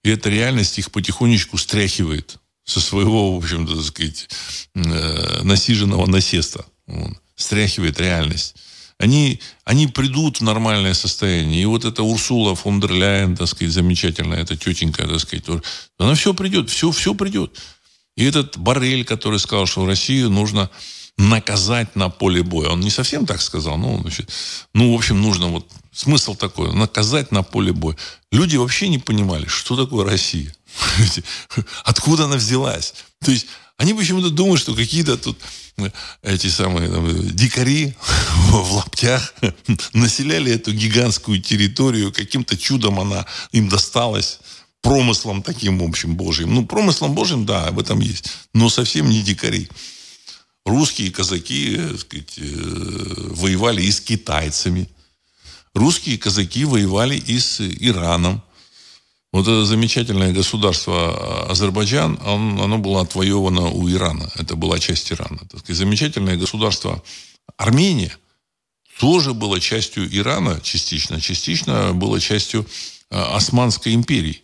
И эта реальность их потихонечку стряхивает со своего, в общем-то, так сказать, э, насиженного насеста. Он стряхивает реальность они, они придут в нормальное состояние. И вот эта Урсула фон дер Ляйен, так сказать, замечательная, эта тетенька, так сказать, тоже, она все придет, все, все придет. И этот Барель, который сказал, что Россию нужно наказать на поле боя. Он не совсем так сказал, но, значит, ну, в общем, нужно вот смысл такой, наказать на поле боя. Люди вообще не понимали, что такое Россия. Откуда она взялась. То есть они почему-то думают, что какие-то тут эти самые там, дикари в лаптях населяли эту гигантскую территорию. Каким-то чудом она им досталась промыслом таким, в общем, божьим. Ну, промыслом божьим, да, об этом есть. Но совсем не дикари. Русские казаки, так сказать, э, воевали и с китайцами. Русские казаки воевали и с Ираном. Вот это замечательное государство а, Азербайджан, он, оно было отвоевано у Ирана. Это была часть Ирана. Так сказать, замечательное государство Армения тоже было частью Ирана частично. Частично было частью а, Османской империи.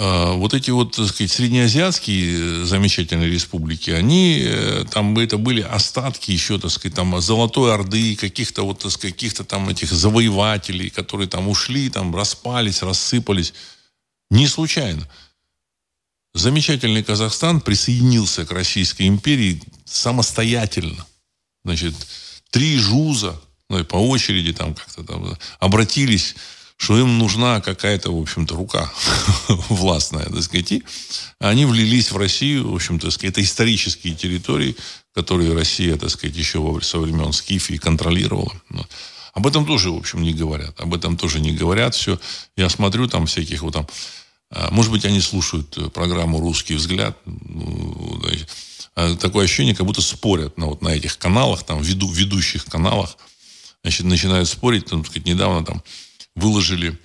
А, вот эти вот, так сказать, среднеазиатские э, замечательные республики, они, э, там это были остатки еще, так сказать, там Золотой Орды, каких-то вот, так сказать, каких-то там этих завоевателей, которые там ушли, там распались, рассыпались. Не случайно. Замечательный Казахстан присоединился к Российской империи самостоятельно. Значит, три жуза ну, и по очереди там как-то там обратились, что им нужна какая-то, в общем-то, рука властная, так сказать, и они влились в Россию, в общем-то, это исторические территории, которые Россия, так сказать, еще со времен Скифии контролировала. Об этом тоже, в общем, не говорят. Об этом тоже не говорят. Все. Я смотрю там всяких вот там... А, может быть, они слушают э, программу «Русский взгляд». Ну, а, такое ощущение, как будто спорят на, вот, на этих каналах, там, веду, ведущих каналах. Значит, начинают спорить. Там, сказать, недавно там выложили,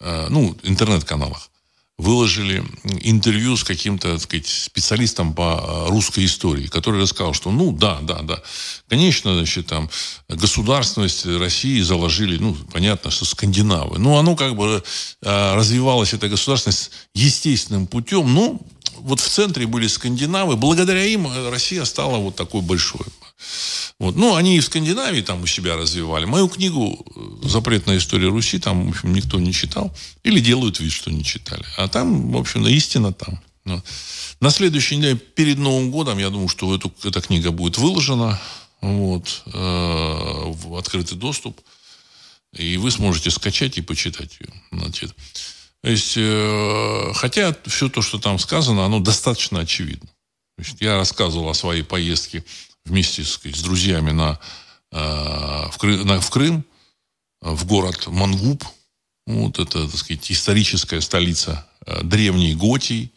а, ну, интернет-каналах, выложили интервью с каким-то, так сказать, специалистом по э, русской истории, который рассказал, что, ну, да, да, да, конечно, значит, там, государственность России заложили, ну, понятно, что скандинавы. Ну, оно как бы э, развивалось, эта государственность, естественным путем, ну, вот в центре были скандинавы, благодаря им Россия стала вот такой большой. Вот. Ну, они и в Скандинавии там у себя развивали. Мою книгу «Запретная история Руси» там, в общем, никто не читал. Или делают вид, что не читали. А там, в общем, истина там. На следующий день, перед Новым годом, я думаю, что эту, эта книга будет выложена вот, э, в открытый доступ. И вы сможете скачать и почитать ее. Значит, то есть, э, хотя все то, что там сказано, оно достаточно очевидно. Значит, я рассказывал о своей поездке вместе сказать, с друзьями на, э, в, Кры, на, в Крым, в город Мангуб. Вот это, так сказать, историческая столица э, древней Готии.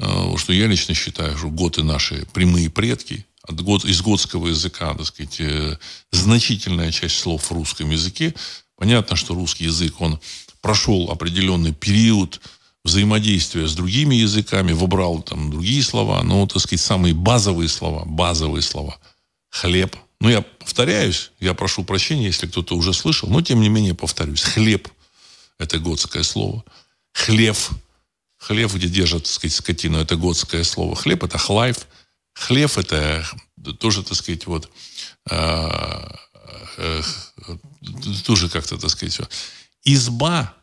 Э, что я лично считаю, что готы наши прямые предки. От год, из готского языка, так сказать, э, значительная часть слов в русском языке. Понятно, что русский язык, он прошел определенный период взаимодействия с другими языками, выбрал там другие слова, но, так сказать, самые базовые слова, базовые слова. Хлеб. Ну, я повторяюсь, я прошу прощения, если кто-то уже слышал, но, тем не менее, повторюсь. Хлеб – это готское слово. Хлев – хлев, где держат, так сказать, скотину, это готское слово. Хлеб – это хлайф. Хлев – это тоже, так сказать, вот, э, э, тоже как-то, так сказать, изба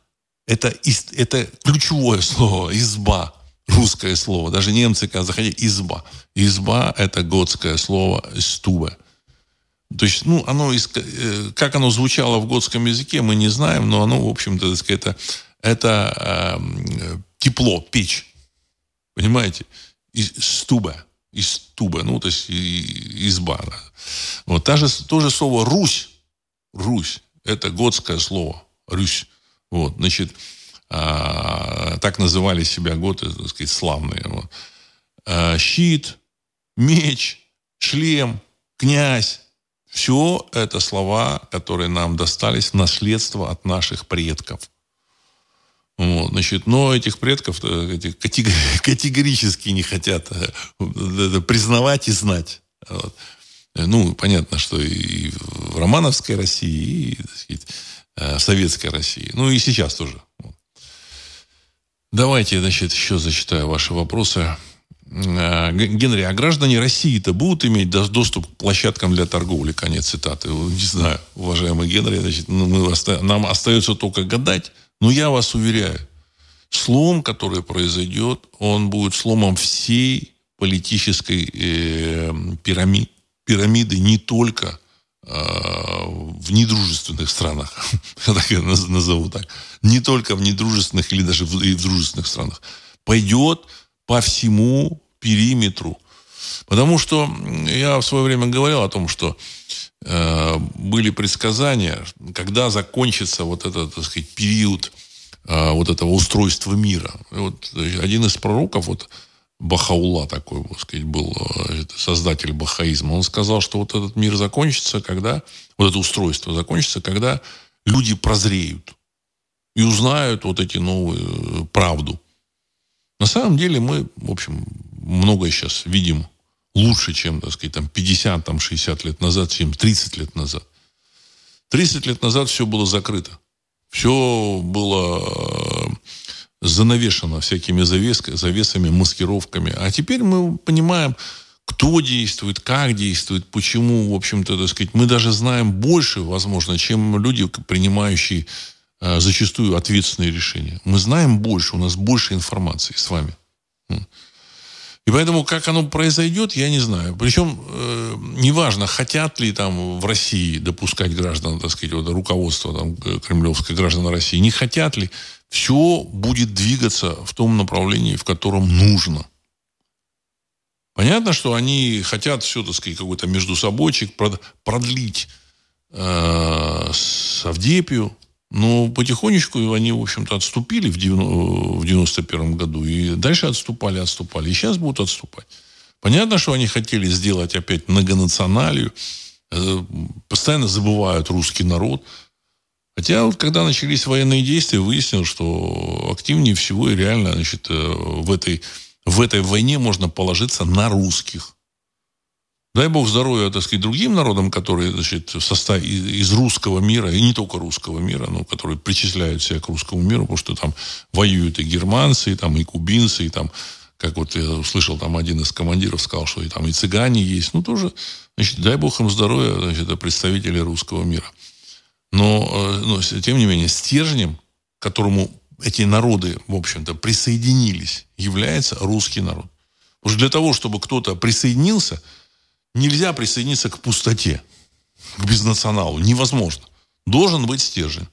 это, это ключевое слово, изба, русское слово. Даже немцы, когда заходили, изба. Изба – это готское слово стуба. То есть, ну, оно, э, как оно звучало в готском языке, мы не знаем, но оно, в общем-то, это, это э, тепло, печь. Понимаете? Из стуба. Из туба. Ну, то есть, изба. Да. Вот. Та же, то же слово «Русь». Русь. Это готское слово. Русь. Вот, значит, а, так называли себя готы, так сказать, славные. Вот. А, щит, меч, шлем, князь. Все это слова, которые нам достались наследство от наших предков. Вот, значит, но этих предков э, категорически не хотят э, признавать и знать. Вот. Ну, понятно, что и в романовской России, и, так сказать, Э, советской России. Ну и сейчас тоже. Давайте, значит, еще зачитаю ваши вопросы. Э, Генри, а граждане России-то будут иметь доступ к площадкам для торговли? Конец цитаты. Не знаю, уважаемый Генри, значит, ну, мы, нам остается только гадать. Но я вас уверяю, слом, который произойдет, он будет сломом всей политической э, пирамиды, пирамиды не только Э, в недружественных странах, так я назову так, не только в недружественных или даже в, и в дружественных странах, пойдет по всему периметру. Потому что я в свое время говорил о том, что э, были предсказания, когда закончится вот этот, так сказать, период э, вот этого устройства мира. И вот один из пророков, вот, Бахаула такой, так сказать, был э, создатель бахаизма. Он сказал, что вот этот мир закончится, когда, вот это устройство закончится, когда люди прозреют и узнают вот эти новые э, правду. На самом деле мы, в общем, многое сейчас видим лучше, чем, так сказать, там 50, там 60 лет назад, чем 30 лет назад. 30 лет назад все было закрыто. Все было э, занавешено всякими завесками, завесами, маскировками. А теперь мы понимаем, кто действует, как действует, почему, в общем-то, так сказать, мы даже знаем больше, возможно, чем люди, принимающие э, зачастую ответственные решения. Мы знаем больше, у нас больше информации с вами. И поэтому, как оно произойдет, я не знаю. Причем, э, неважно, хотят ли там в России допускать граждан, так сказать, вот, руководство там, кремлевское граждан России, не хотят ли, все будет двигаться в том направлении, в котором нужно. Понятно, что они хотят все, так сказать, какой-то между собойчик продлить э, Савдепию, но потихонечку они, в общем-то, отступили в 91 году. И дальше отступали, отступали. И сейчас будут отступать. Понятно, что они хотели сделать опять многонационалию. Э, постоянно забывают русский народ. Хотя вот когда начались военные действия, выяснилось, что активнее всего и реально значит, э, в, этой, в этой войне можно положиться на русских. Дай бог здоровья, так сказать, другим народам, которые, значит, в составе из русского мира, и не только русского мира, но которые причисляют себя к русскому миру, потому что там воюют и германцы, и, там, и кубинцы, и там, как вот я услышал, там один из командиров сказал, что и там и цыгане есть. Ну, тоже, значит, дай бог им здоровья, значит, это представители русского мира. Но, э, но, тем не менее, стержнем, которому эти народы, в общем-то, присоединились, является русский народ. Что для того, чтобы кто-то присоединился – Нельзя присоединиться к пустоте, к безнационалу. Невозможно. Должен быть стержень.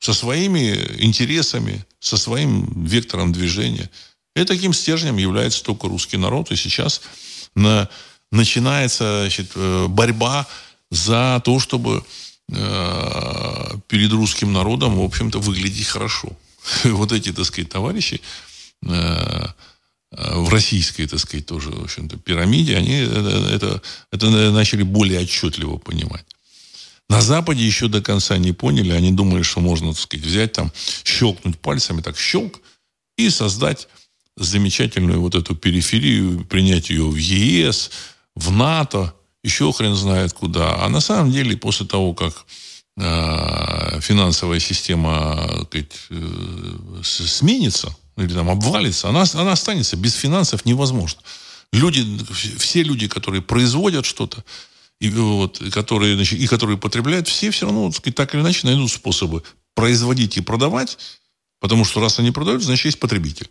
Со своими интересами, со своим вектором движения. И таким стержнем является только русский народ. И сейчас на, начинается значит, э, борьба за то, чтобы перед русским народом, в общем-то, выглядеть хорошо. Вот эти, так сказать, товарищи, э, в российской, так сказать, тоже, в общем-то, пирамиде, они это, это, начали более отчетливо понимать. На Западе еще до конца не поняли. Они думали, что можно, так сказать, взять там, щелкнуть пальцами, так щелк, и создать замечательную вот эту периферию, принять ее в ЕС, в НАТО, еще хрен знает куда. А на самом деле, после того, как э, финансовая система сказать, э, сменится, или там обвалится, она, она останется. Без финансов невозможно. Люди, все люди, которые производят что-то, и, вот, которые, значит, и которые потребляют, все все равно сказать, так или иначе найдут способы производить и продавать, потому что раз они продают, значит, есть потребитель.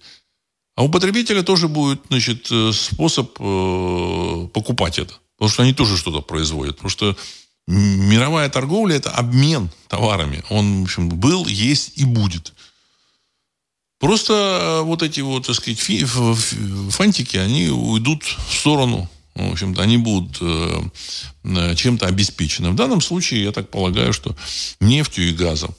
А у потребителя тоже будет значит, э, способ э, покупать это. Потому что они тоже что-то производят. Потому что мировая торговля – это обмен товарами. Он, в общем, был, есть и будет. Просто э, вот эти вот, так сказать, фи, фантики, они уйдут в сторону. В общем-то, они будут э, э, чем-то обеспечены. В данном случае, я так полагаю, что нефтью и газом.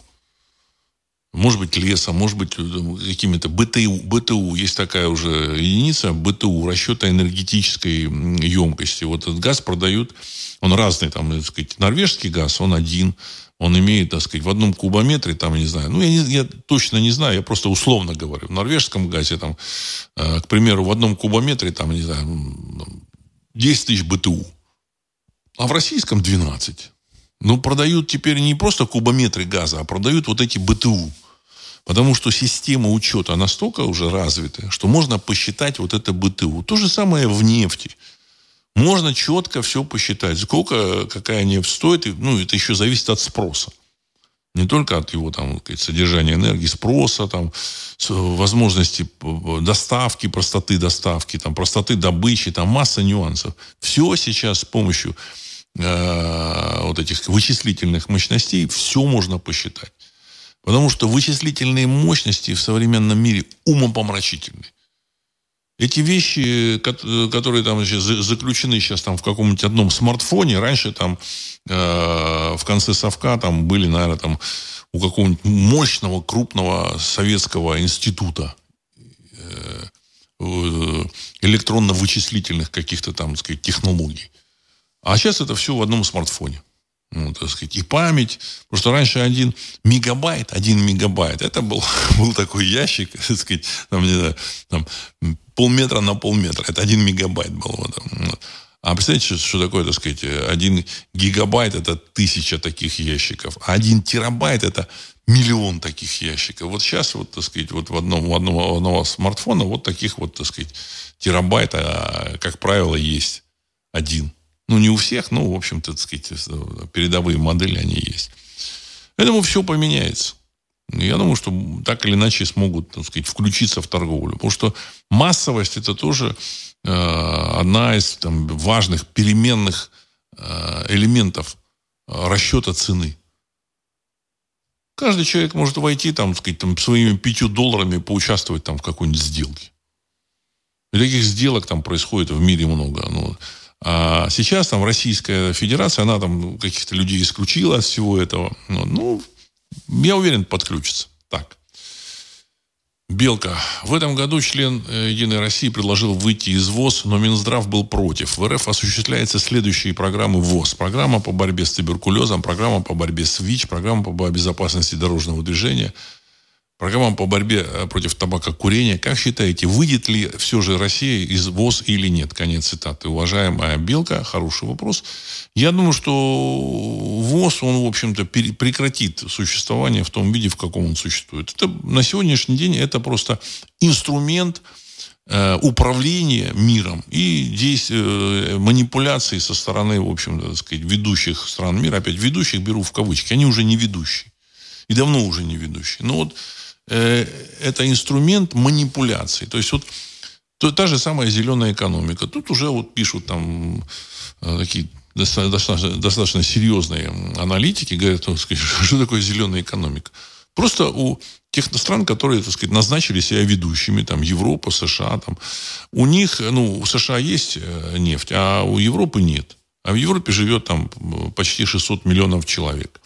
Может быть, лесом, может быть, э, какими-то БТУ. БТУ. Есть такая уже единица БТУ, расчета энергетической емкости. Вот этот газ продают, он разный, там, так сказать, норвежский газ, он один – он имеет, так сказать, в одном кубометре, там, не знаю, ну, я, не, я точно не знаю, я просто условно говорю. В норвежском газе, там, э, к примеру, в одном кубометре, там, не знаю, 10 тысяч БТУ. А в российском 12. Ну, продают теперь не просто кубометры газа, а продают вот эти БТУ. Потому что система учета настолько уже развита, что можно посчитать вот это БТУ. То же самое в нефти. Можно четко все посчитать, сколько какая нефть стоит. Ну, это еще зависит от спроса. Не только от его там, содержания энергии, спроса, там, возможности доставки, простоты доставки, там, простоты добычи, там масса нюансов. Все сейчас с помощью э, вот этих вычислительных мощностей все можно посчитать. Потому что вычислительные мощности в современном мире умопомрачительны. Эти вещи, которые там заключены сейчас там в каком-нибудь одном смартфоне, раньше там э, в конце совка там были, наверное, там у какого-нибудь мощного, крупного советского института э, электронно-вычислительных каких-то там, так сказать, технологий. А сейчас это все в одном смартфоне ну, так сказать, и память. Потому что раньше один мегабайт, один мегабайт, это был, был такой ящик, так сказать, там, не знаю, там, полметра на полметра. Это один мегабайт был. Вот, вот. А представляете, что такое, так сказать, один гигабайт – это тысяча таких ящиков, а один терабайт – это миллион таких ящиков. Вот сейчас, вот, так сказать, вот в одном, в одном, у одного смартфона вот таких вот, так сказать, терабайт, а, как правило, есть один. Ну, не у всех, но, в общем-то, так сказать, передовые модели, они есть. Поэтому все поменяется. я думаю, что так или иначе смогут, так сказать, включиться в торговлю. Потому что массовость это тоже э, одна из там, важных переменных э, элементов э, расчета цены. Каждый человек может войти, там, сказать, там, своими пятью долларами поучаствовать там, в какой-нибудь сделке. И таких сделок там происходит в мире много. Ну, а сейчас там Российская Федерация, она там каких-то людей исключила от всего этого. Ну, ну я уверен, подключится. Так. Белка. В этом году член э, Единой России предложил выйти из ВОЗ, но Минздрав был против. В РФ осуществляются следующие программы ВОЗ. Программа по борьбе с туберкулезом, программа по борьбе с ВИЧ, программа по безопасности дорожного движения – Программа по борьбе э, против табакокурения. Как считаете, выйдет ли все же Россия из ВОЗ или нет? Конец цитаты. Уважаемая Белка, хороший вопрос. Я думаю, что ВОЗ, он, в общем-то, прекратит существование в том виде, в каком он существует. Это, на сегодняшний день это просто инструмент э, управления миром и действия, э, манипуляции со стороны, в общем-то, сказать, ведущих стран мира. Опять ведущих беру в кавычки. Они уже не ведущие. И давно уже не ведущие. Но вот Э, это инструмент манипуляции. То есть вот то, та же самая зеленая экономика. Тут уже вот пишут там э, такие достаточно, достаточно серьезные аналитики, говорят, ну, сказать, что такое зеленая экономика. Просто у тех стран, которые, так сказать, назначили себя ведущими, там, Европа, США, там, у них, ну, у США есть э, нефть, а у Европы нет. А в Европе живет там почти 600 миллионов человек.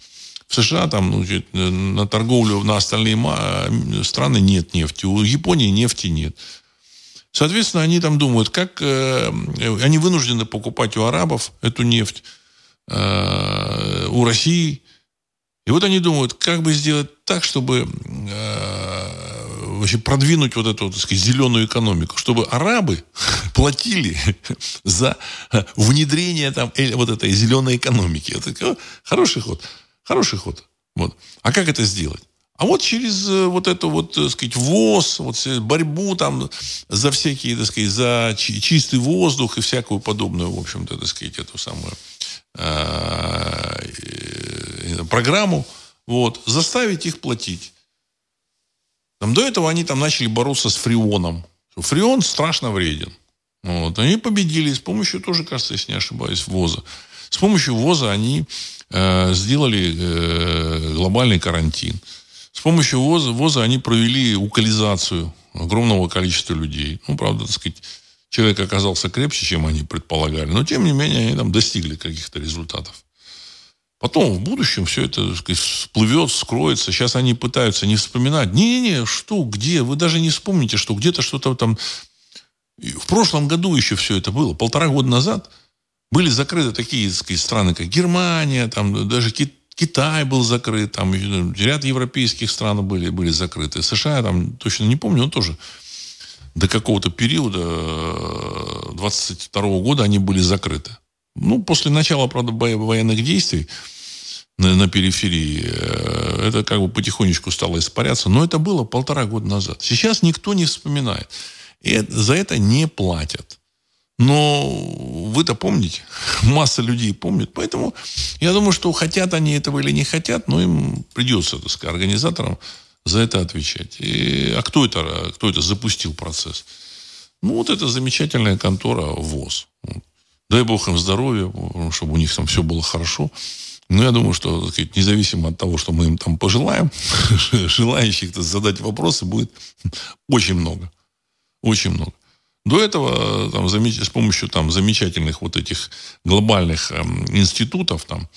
В США там ну, на торговлю на остальные страны нет нефти. У Японии нефти нет. Соответственно, они там думают, как э, они вынуждены покупать у арабов эту нефть, э, у России. И вот они думают, как бы сделать так, чтобы э, вообще продвинуть вот эту, так сказать, зеленую экономику, чтобы арабы платили за внедрение там э, вот этой зеленой экономики. Это хороший ход. Хороший ход. Вот. А как это сделать? А вот через э, вот эту вот, так сказать, ВОЗ, вот борьбу там за всякие, так сказать, за чистый воздух и всякую подобную, в общем-то, так сказать, эту самую э, э, программу, вот, заставить их платить. Там, до этого они там начали бороться с фреоном. Фреон страшно вреден. Вот. Они победили с помощью тоже, кажется, если не ошибаюсь, ВОЗа. С помощью ВОЗа они э, сделали э, глобальный карантин. С помощью ВОЗа, ВОЗа они провели укализацию огромного количества людей. Ну, правда, так сказать, человек оказался крепче, чем они предполагали. Но, тем не менее, они там достигли каких-то результатов. Потом в будущем все это сказать, всплывет, скроется. Сейчас они пытаются не вспоминать. Не-не-не, что, где? Вы даже не вспомните, что где-то что-то там... В прошлом году еще все это было. Полтора года назад – были закрыты такие сказать, страны, как Германия, там даже Китай был закрыт, там ряд европейских стран были, были закрыты. США, там точно не помню, но тоже до какого-то периода 22 э, года они были закрыты. Ну, после начала, правда, военных действий на, на периферии, э, это как бы потихонечку стало испаряться, но это было полтора года назад. Сейчас никто не вспоминает. И за это не платят. Но вы-то помните, масса людей помнит. Поэтому я думаю, что хотят они этого или не хотят, но им придется, так сказать, организаторам за это отвечать. И, а кто это, кто это запустил процесс? Ну, вот это замечательная контора ВОЗ. Дай бог им здоровья, чтобы у них там все было хорошо. Но я думаю, что сказать, независимо от того, что мы им там пожелаем, желающих задать вопросы будет очень много. Очень много. До этого там, с помощью там, замечательных вот этих глобальных э, институтов, там,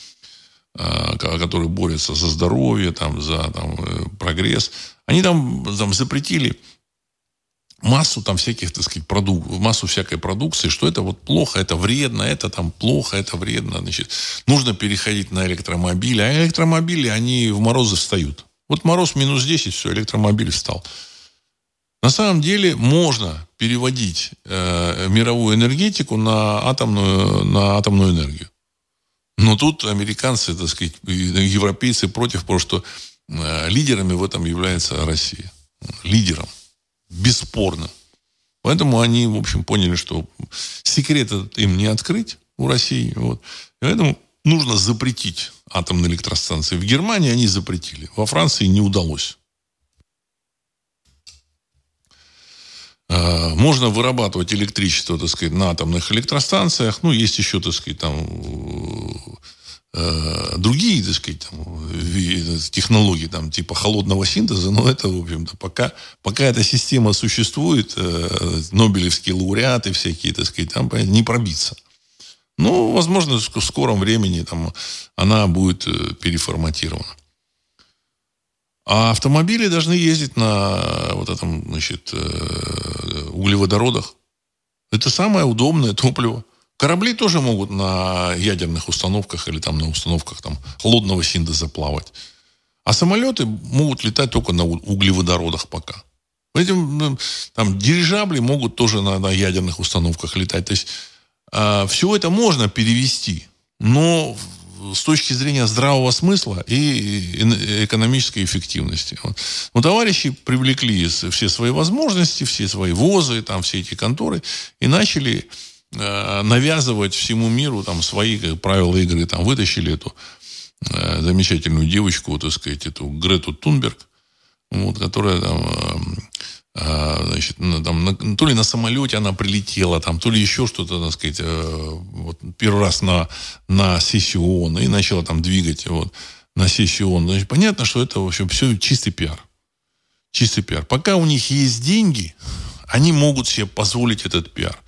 э, которые борются за здоровье, там, за там, э, прогресс, они там, там запретили массу там всяких, так сказать, продук... массу всякой продукции, что это вот плохо, это вредно, это там плохо, это вредно. Значит, нужно переходить на электромобили. А электромобили, они в морозы встают. Вот мороз минус 10, все, электромобиль встал. На самом деле можно переводить э, мировую энергетику на атомную, на атомную энергию. Но тут американцы, так сказать, европейцы против, потому что э, лидерами в этом является Россия. Лидером. Бесспорно. Поэтому они, в общем, поняли, что секрет им не открыть у России. Вот. Поэтому нужно запретить атомные электростанции. В Германии они запретили. Во Франции не удалось. Можно вырабатывать электричество, так сказать, на атомных электростанциях. Ну, есть еще, так сказать, там э, другие, так сказать, там, технологии, там, типа холодного синтеза, но это, в общем-то, пока, пока эта система существует, э, нобелевские лауреаты всякие, так сказать, там не пробиться. Ну, возможно, в скором времени там, она будет э, переформатирована. А автомобили должны ездить на вот этом, значит, э, углеводородах. Это самое удобное топливо. Корабли тоже могут на ядерных установках или там на установках там, холодного синтеза плавать. А самолеты могут летать только на углеводородах пока. Этим, там, дирижабли могут тоже на, на ядерных установках летать. То есть а, все это можно перевести, но с точки зрения здравого смысла и экономической эффективности. Вот. Но товарищи привлекли все свои возможности, все свои возы, там, все эти конторы и начали э, навязывать всему миру там, свои как, правила игры. Там, вытащили эту э, замечательную девочку, так сказать, эту Грету Тунберг, вот, которая там, э, значит, там, на, то ли на самолете она прилетела, там, то ли еще что-то, так сказать, э, вот, первый раз на, на сессию ООН и начала там двигать вот, на сессию ООН. Значит, понятно, что это, в общем, все чистый пиар. Чистый пиар. Пока у них есть деньги, они могут себе позволить этот пиар.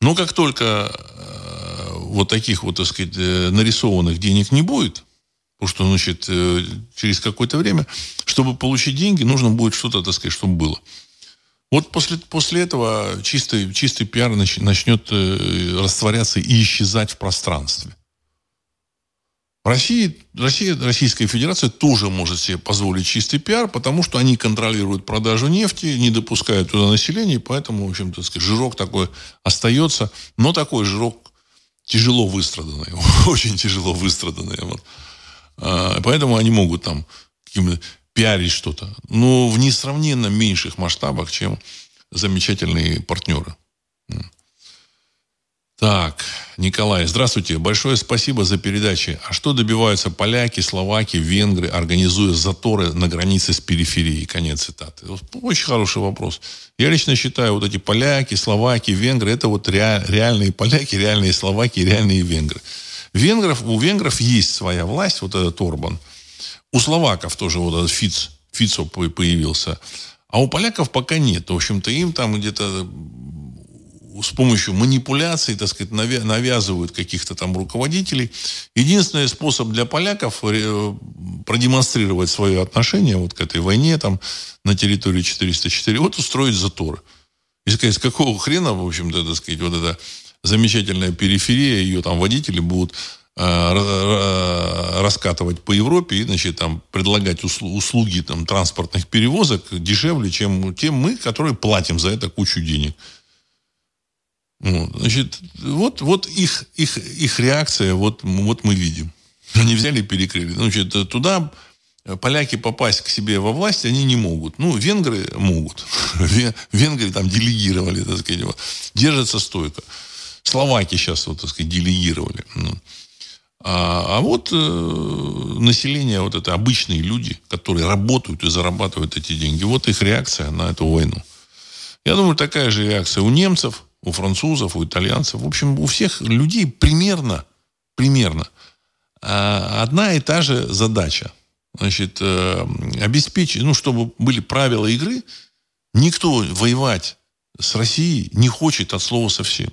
Но как только э, вот таких вот, так сказать, э, нарисованных денег не будет, Потому что, значит, э, через какое-то время, чтобы получить деньги, нужно будет что-то, так сказать, чтобы было. Вот после, после этого чистый, чистый пиар начнет э, растворяться и исчезать в пространстве. Россия, Россия, Российская Федерация тоже может себе позволить чистый пиар, потому что они контролируют продажу нефти, не допускают туда населения, поэтому, в общем-то, жирок такой остается, но такой жирок тяжело выстраданный, очень тяжело выстраданный. Вот. А, поэтому они могут там пиарить что-то. Но в несравненно меньших масштабах, чем замечательные партнеры. Так, Николай, здравствуйте. Большое спасибо за передачи. А что добиваются поляки, словаки, венгры, организуя заторы на границе с периферией? Конец цитаты. Очень хороший вопрос. Я лично считаю, вот эти поляки, словаки, венгры, это вот реальные поляки, реальные словаки, реальные венгры. Венгров, у венгров есть своя власть, вот этот Орбан. У словаков тоже вот этот Фиц, Фицо появился. А у поляков пока нет. В общем-то, им там где-то с помощью манипуляций, так сказать, навязывают каких-то там руководителей. Единственный способ для поляков э, продемонстрировать свое отношение вот к этой войне там на территории 404, вот устроить заторы. И сказать, с какого хрена, в общем-то, так сказать, вот это замечательная периферия, ее там водители будут э, раскатывать по Европе и, значит, там предлагать услуги там, транспортных перевозок дешевле, чем тем мы, которые платим за это кучу денег. Вот, значит, вот, вот их, их, их реакция, вот, вот мы видим. Они взяли и перекрыли. Значит, туда поляки попасть к себе во власть они не могут. Ну, венгры могут. Венгры там делегировали, так сказать, держатся стойко. Словаки сейчас, вот, так сказать, делегировали. Ну. А, а вот э, население, вот это обычные люди, которые работают и зарабатывают эти деньги, вот их реакция на эту войну. Я думаю, такая же реакция у немцев, у французов, у итальянцев. В общем, у всех людей примерно, примерно а, одна и та же задача. Значит, э, обеспечить, ну, чтобы были правила игры, никто воевать с Россией не хочет от слова совсем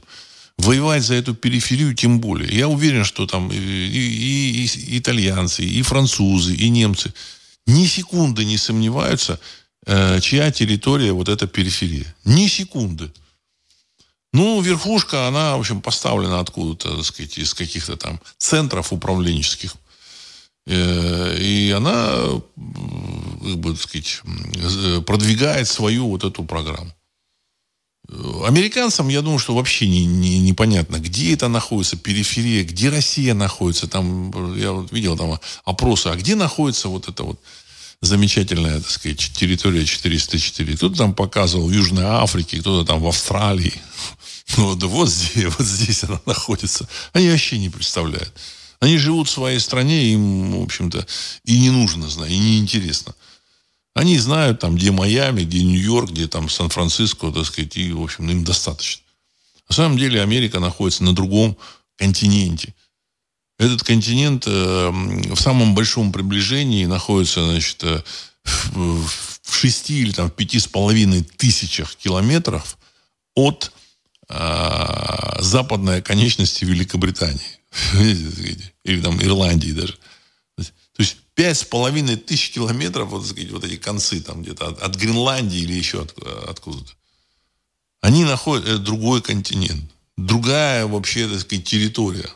воевать за эту периферию тем более. Я уверен, что там и, и, и итальянцы, и французы, и немцы ни секунды не сомневаются, э, чья территория вот эта периферия. Ни секунды. Ну, верхушка, она, в общем, поставлена откуда-то, так сказать, из каких-то там центров управленческих. Э, и она, как бы, так сказать, продвигает свою вот эту программу. Американцам, я думаю, что вообще не, не, непонятно, где это находится, периферия, где Россия находится. Там, я вот видел там опросы, а где находится вот эта вот замечательная, так сказать, территория 404. Кто-то там показывал в Южной Африке, кто-то там в Австралии. Вот, вот, здесь, вот здесь она находится. Они вообще не представляют. Они живут в своей стране, им, в общем-то, и не нужно знать, и не интересно. Они знают, там, где Майами, где Нью-Йорк, где там Сан-Франциско, так сказать, и, в общем, им достаточно. На самом деле Америка находится на другом континенте. Этот континент э, в самом большом приближении находится, значит, э, в, шести или там в пяти с половиной тысячах километров от э, западной конечности Великобритании. Или там Ирландии даже. Пять с половиной тысяч километров, вот, сказать, вот эти концы там где-то от, от Гренландии или еще от, откуда-то. Они находят это другой континент. Другая вообще, так сказать, территория.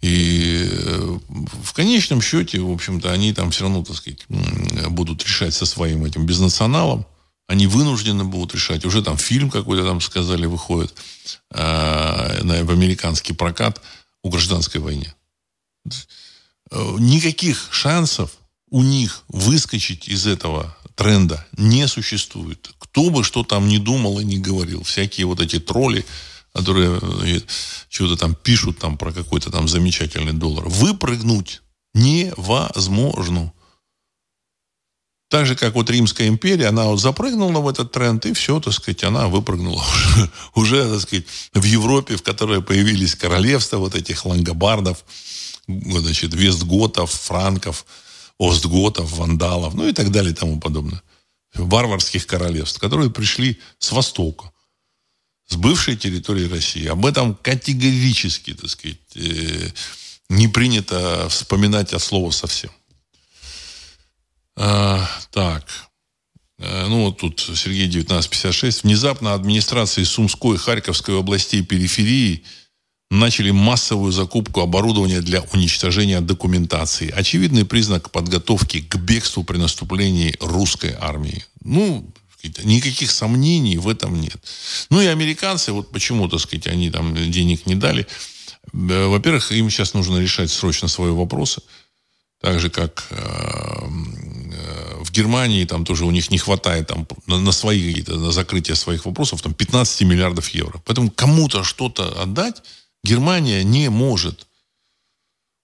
И э, в конечном счете, в общем-то, они там все равно, так сказать, будут решать со своим этим безнационалом. Они вынуждены будут решать. Уже там фильм какой-то там сказали выходит э, в американский прокат о гражданской войне. Э, никаких шансов у них выскочить из этого тренда не существует. Кто бы что там ни думал и не говорил. Всякие вот эти тролли, которые э, что-то там пишут там про какой-то там замечательный доллар. Выпрыгнуть невозможно. Так же, как вот Римская империя, она вот запрыгнула в этот тренд, и все, так сказать, она выпрыгнула уже, уже так сказать, в Европе, в которой появились королевства вот этих лангобардов, значит, вестготов, франков, остготов, вандалов, ну и так далее и тому подобное. Варварских королевств, которые пришли с востока, с бывшей территории России. Об этом категорически, так сказать, э, не принято вспоминать от слова совсем. А, так. Э, ну, вот тут Сергей 1956. Внезапно администрации Сумской Харьковской областей периферии начали массовую закупку оборудования для уничтожения документации. Очевидный признак подготовки к бегству при наступлении русской армии. Ну, никаких сомнений в этом нет. Ну и американцы, вот почему, так сказать, они там денег не дали. Э, во-первых, им сейчас нужно решать срочно свои вопросы. Так же, как э, э, в Германии, там тоже у них не хватает там, на, на свои на закрытие своих вопросов там 15 миллиардов евро. Поэтому кому-то что-то отдать Германия не может.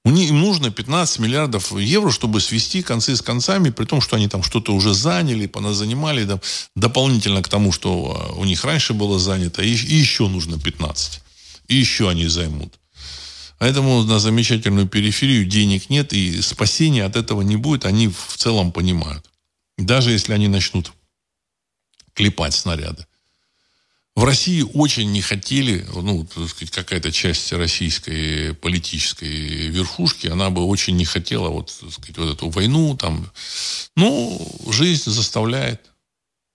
Им нужно 15 миллиардов евро, чтобы свести концы с концами, при том, что они там что-то уже заняли, занимали там, дополнительно к тому, что а, у них раньше было занято, и, и еще нужно 15. И еще они займут. Поэтому на замечательную периферию денег нет, и спасения от этого не будет, они в целом понимают. Даже если они начнут клепать снаряды. В России очень не хотели, ну, так сказать, какая-то часть российской политической верхушки, она бы очень не хотела вот, так сказать, вот эту войну там. Ну, жизнь заставляет.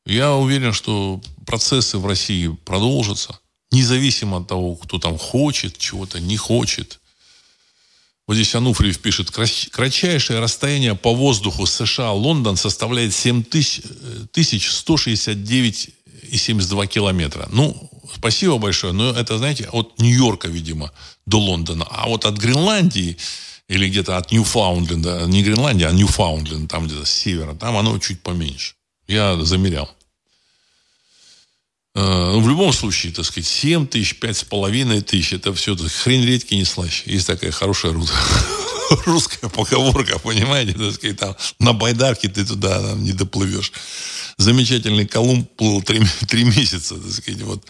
Я уверен, что процессы в России продолжатся, независимо от того, кто там хочет чего-то, не хочет. Вот здесь Ануфриев пишет, кратчайшее расстояние по воздуху США-Лондон составляет 7169 и 72 километра. Ну, спасибо большое, но это, знаете, от Нью-Йорка, видимо, до Лондона. А вот от Гренландии или где-то от Ньюфаундленда, не Гренландия, а Ньюфаундленд, там где-то с севера, там оно чуть поменьше. Я замерял. Э, ну, в любом случае, так сказать, 7 тысяч, 5 с половиной тысяч, это все хрень редьки не слаще. Есть такая хорошая русская поговорка, понимаете, так сказать, там на байдарке ты туда там, не доплывешь замечательный Колумб плыл три, три месяца, так сказать, вот.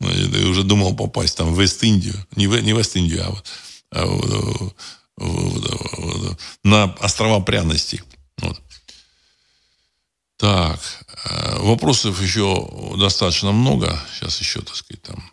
Ну, я уже думал попасть там в Вест-Индию. Не, в, не Вест-Индию, а вот, а вот, вот, вот, на острова пряностей. Вот. Так, э, вопросов еще достаточно много. Сейчас еще, так сказать, там.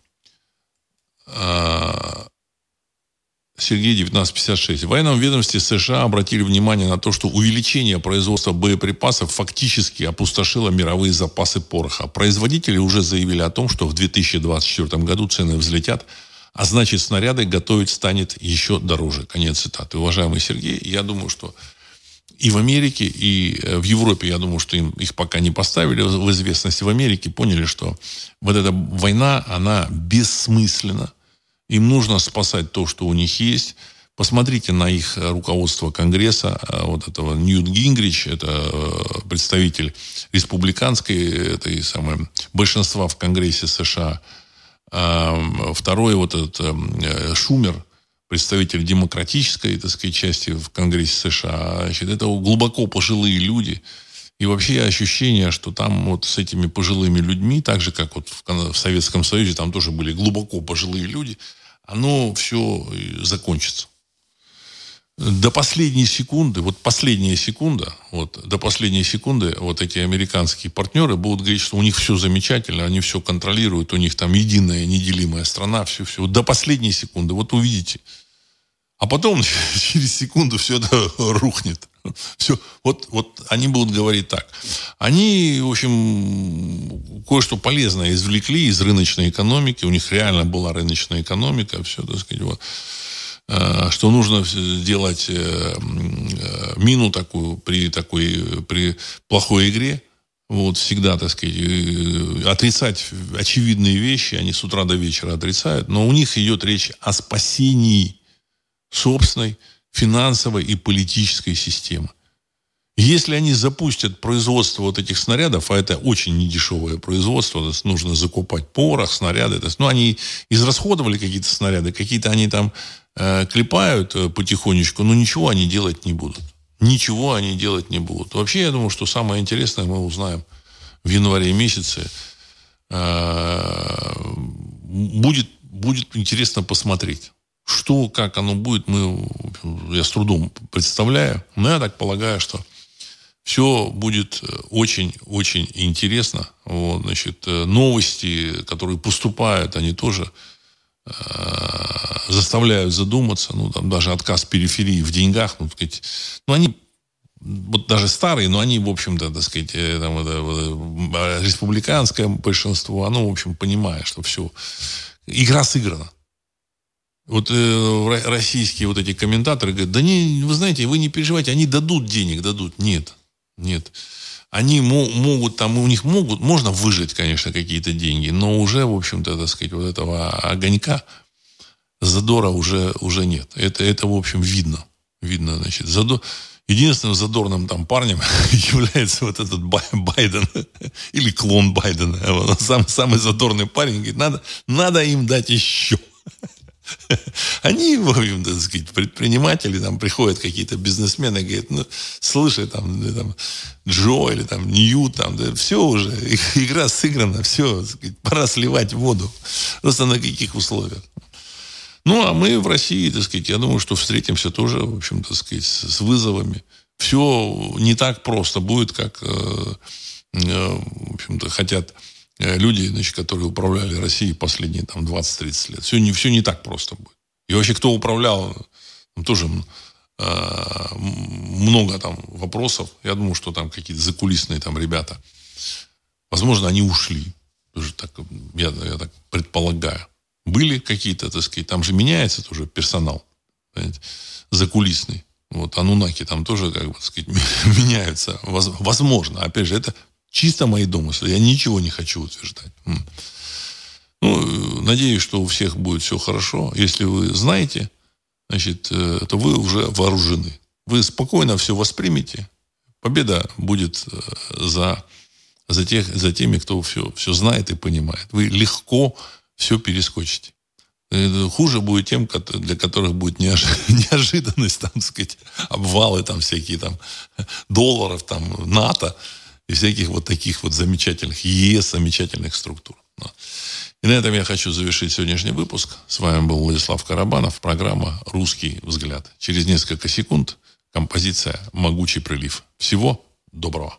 Сергей 1956. В военном ведомстве США обратили внимание на то, что увеличение производства боеприпасов фактически опустошило мировые запасы пороха. Производители уже заявили о том, что в 2024 году цены взлетят, а значит снаряды готовить станет еще дороже. Конец цитаты. Уважаемый Сергей, я думаю, что и в Америке, и э, в Европе, я думаю, что им, их пока не поставили в известность. В Америке поняли, что вот эта война, она бессмысленна им нужно спасать то, что у них есть. Посмотрите на их руководство Конгресса, э, вот этого Ньют Гингрич, это э, представитель республиканской, этой самой, большинства в Конгрессе США. Эм, второй вот этот э, Шумер, представители демократической, так сказать, части в Конгрессе США. Значит, это глубоко пожилые люди. И вообще ощущение, что там вот с этими пожилыми людьми, так же, как вот в Советском Союзе, там тоже были глубоко пожилые люди, оно все закончится до последней секунды, вот последняя секунда, вот до последней секунды вот эти американские партнеры будут говорить, что у них все замечательно, они все контролируют, у них там единая неделимая страна, все, все. Вот до последней секунды, вот увидите. А потом через секунду все это рухнет. Все, вот, вот они будут говорить так. Они, в общем, кое-что полезное извлекли из рыночной экономики. У них реально была рыночная экономика. Все, так сказать, вот Э, что нужно сделать э, э, мину такую при такой при плохой игре. Вот всегда, так сказать, отрицать очевидные вещи, они с утра до вечера отрицают, но у них идет речь о спасении собственной финансовой и политической системы. Если они запустят производство вот этих снарядов, а это очень недешевое производство, нужно закупать порох, снаряды, то есть, ну, они израсходовали какие-то снаряды, какие-то они там э, клепают э, потихонечку, но ничего они делать не будут. Ничего они делать не будут. Вообще, я думаю, что самое интересное мы узнаем в январе месяце. Э, будет, будет интересно посмотреть. Что, как оно будет, мы, я с трудом представляю. Но я так полагаю, что все будет очень-очень э, интересно. Вот, значит, э, новости, которые поступают, они тоже э, заставляют задуматься. Ну, там даже отказ периферии в деньгах, ну, сказать, ну, они вот даже старые, но они, в общем-то, так сказать, э, там, это, республиканское большинство, оно, в общем, понимает, что все, игра сыграна. Вот э, российские вот эти комментаторы говорят, да не, вы знаете, вы не переживайте, они дадут денег, дадут. Нет. Нет. Они могут, там у них могут, можно выжить, конечно, какие-то деньги, но уже, в общем-то, так сказать, вот этого огонька, задора уже, уже нет. Это, это, в общем, видно. Видно, значит, задор... Единственным задорным там парнем является вот этот Байден или клон Байдена. Сам, самый задорный парень говорит, надо, надо им дать еще. Они, так сказать, предприниматели, там приходят какие-то бизнесмены, говорят, ну, слушай, там, там Джо или там Нью, там, да, все уже, игра сыграна, все, сказать, пора сливать воду. Просто на каких условиях. Ну, а мы в России, так сказать, я думаю, что встретимся тоже, в общем, так сказать, с вызовами. Все не так просто будет, как, э, э, в общем-то, хотят люди, значит, которые управляли Россией последние там, 20-30 лет. Все не, все не так просто будет. И вообще, кто управлял, там тоже э, много там вопросов. Я думаю, что там какие-то закулисные там ребята. Возможно, они ушли. Тоже так, я, я так предполагаю. Были какие-то, так сказать, там же меняется тоже персонал. Понимаете, закулисный. Вот, анунаки там тоже, как бы, так сказать, меняются. Возможно. Опять же, это Чисто мои домыслы. Я ничего не хочу утверждать. Ну, надеюсь, что у всех будет все хорошо. Если вы знаете, значит, э, то вы уже вооружены. Вы спокойно все воспримете. Победа будет э, за, за, тех, за теми, кто все, все знает и понимает. Вы легко все перескочите. Э, хуже будет тем, для которых будет неожиданность, там, сказать, обвалы там всякие там долларов, там, НАТО и всяких вот таких вот замечательных ЕС, замечательных структур. И на этом я хочу завершить сегодняшний выпуск. С вами был Владислав Карабанов, программа «Русский взгляд». Через несколько секунд композиция «Могучий прилив». Всего доброго.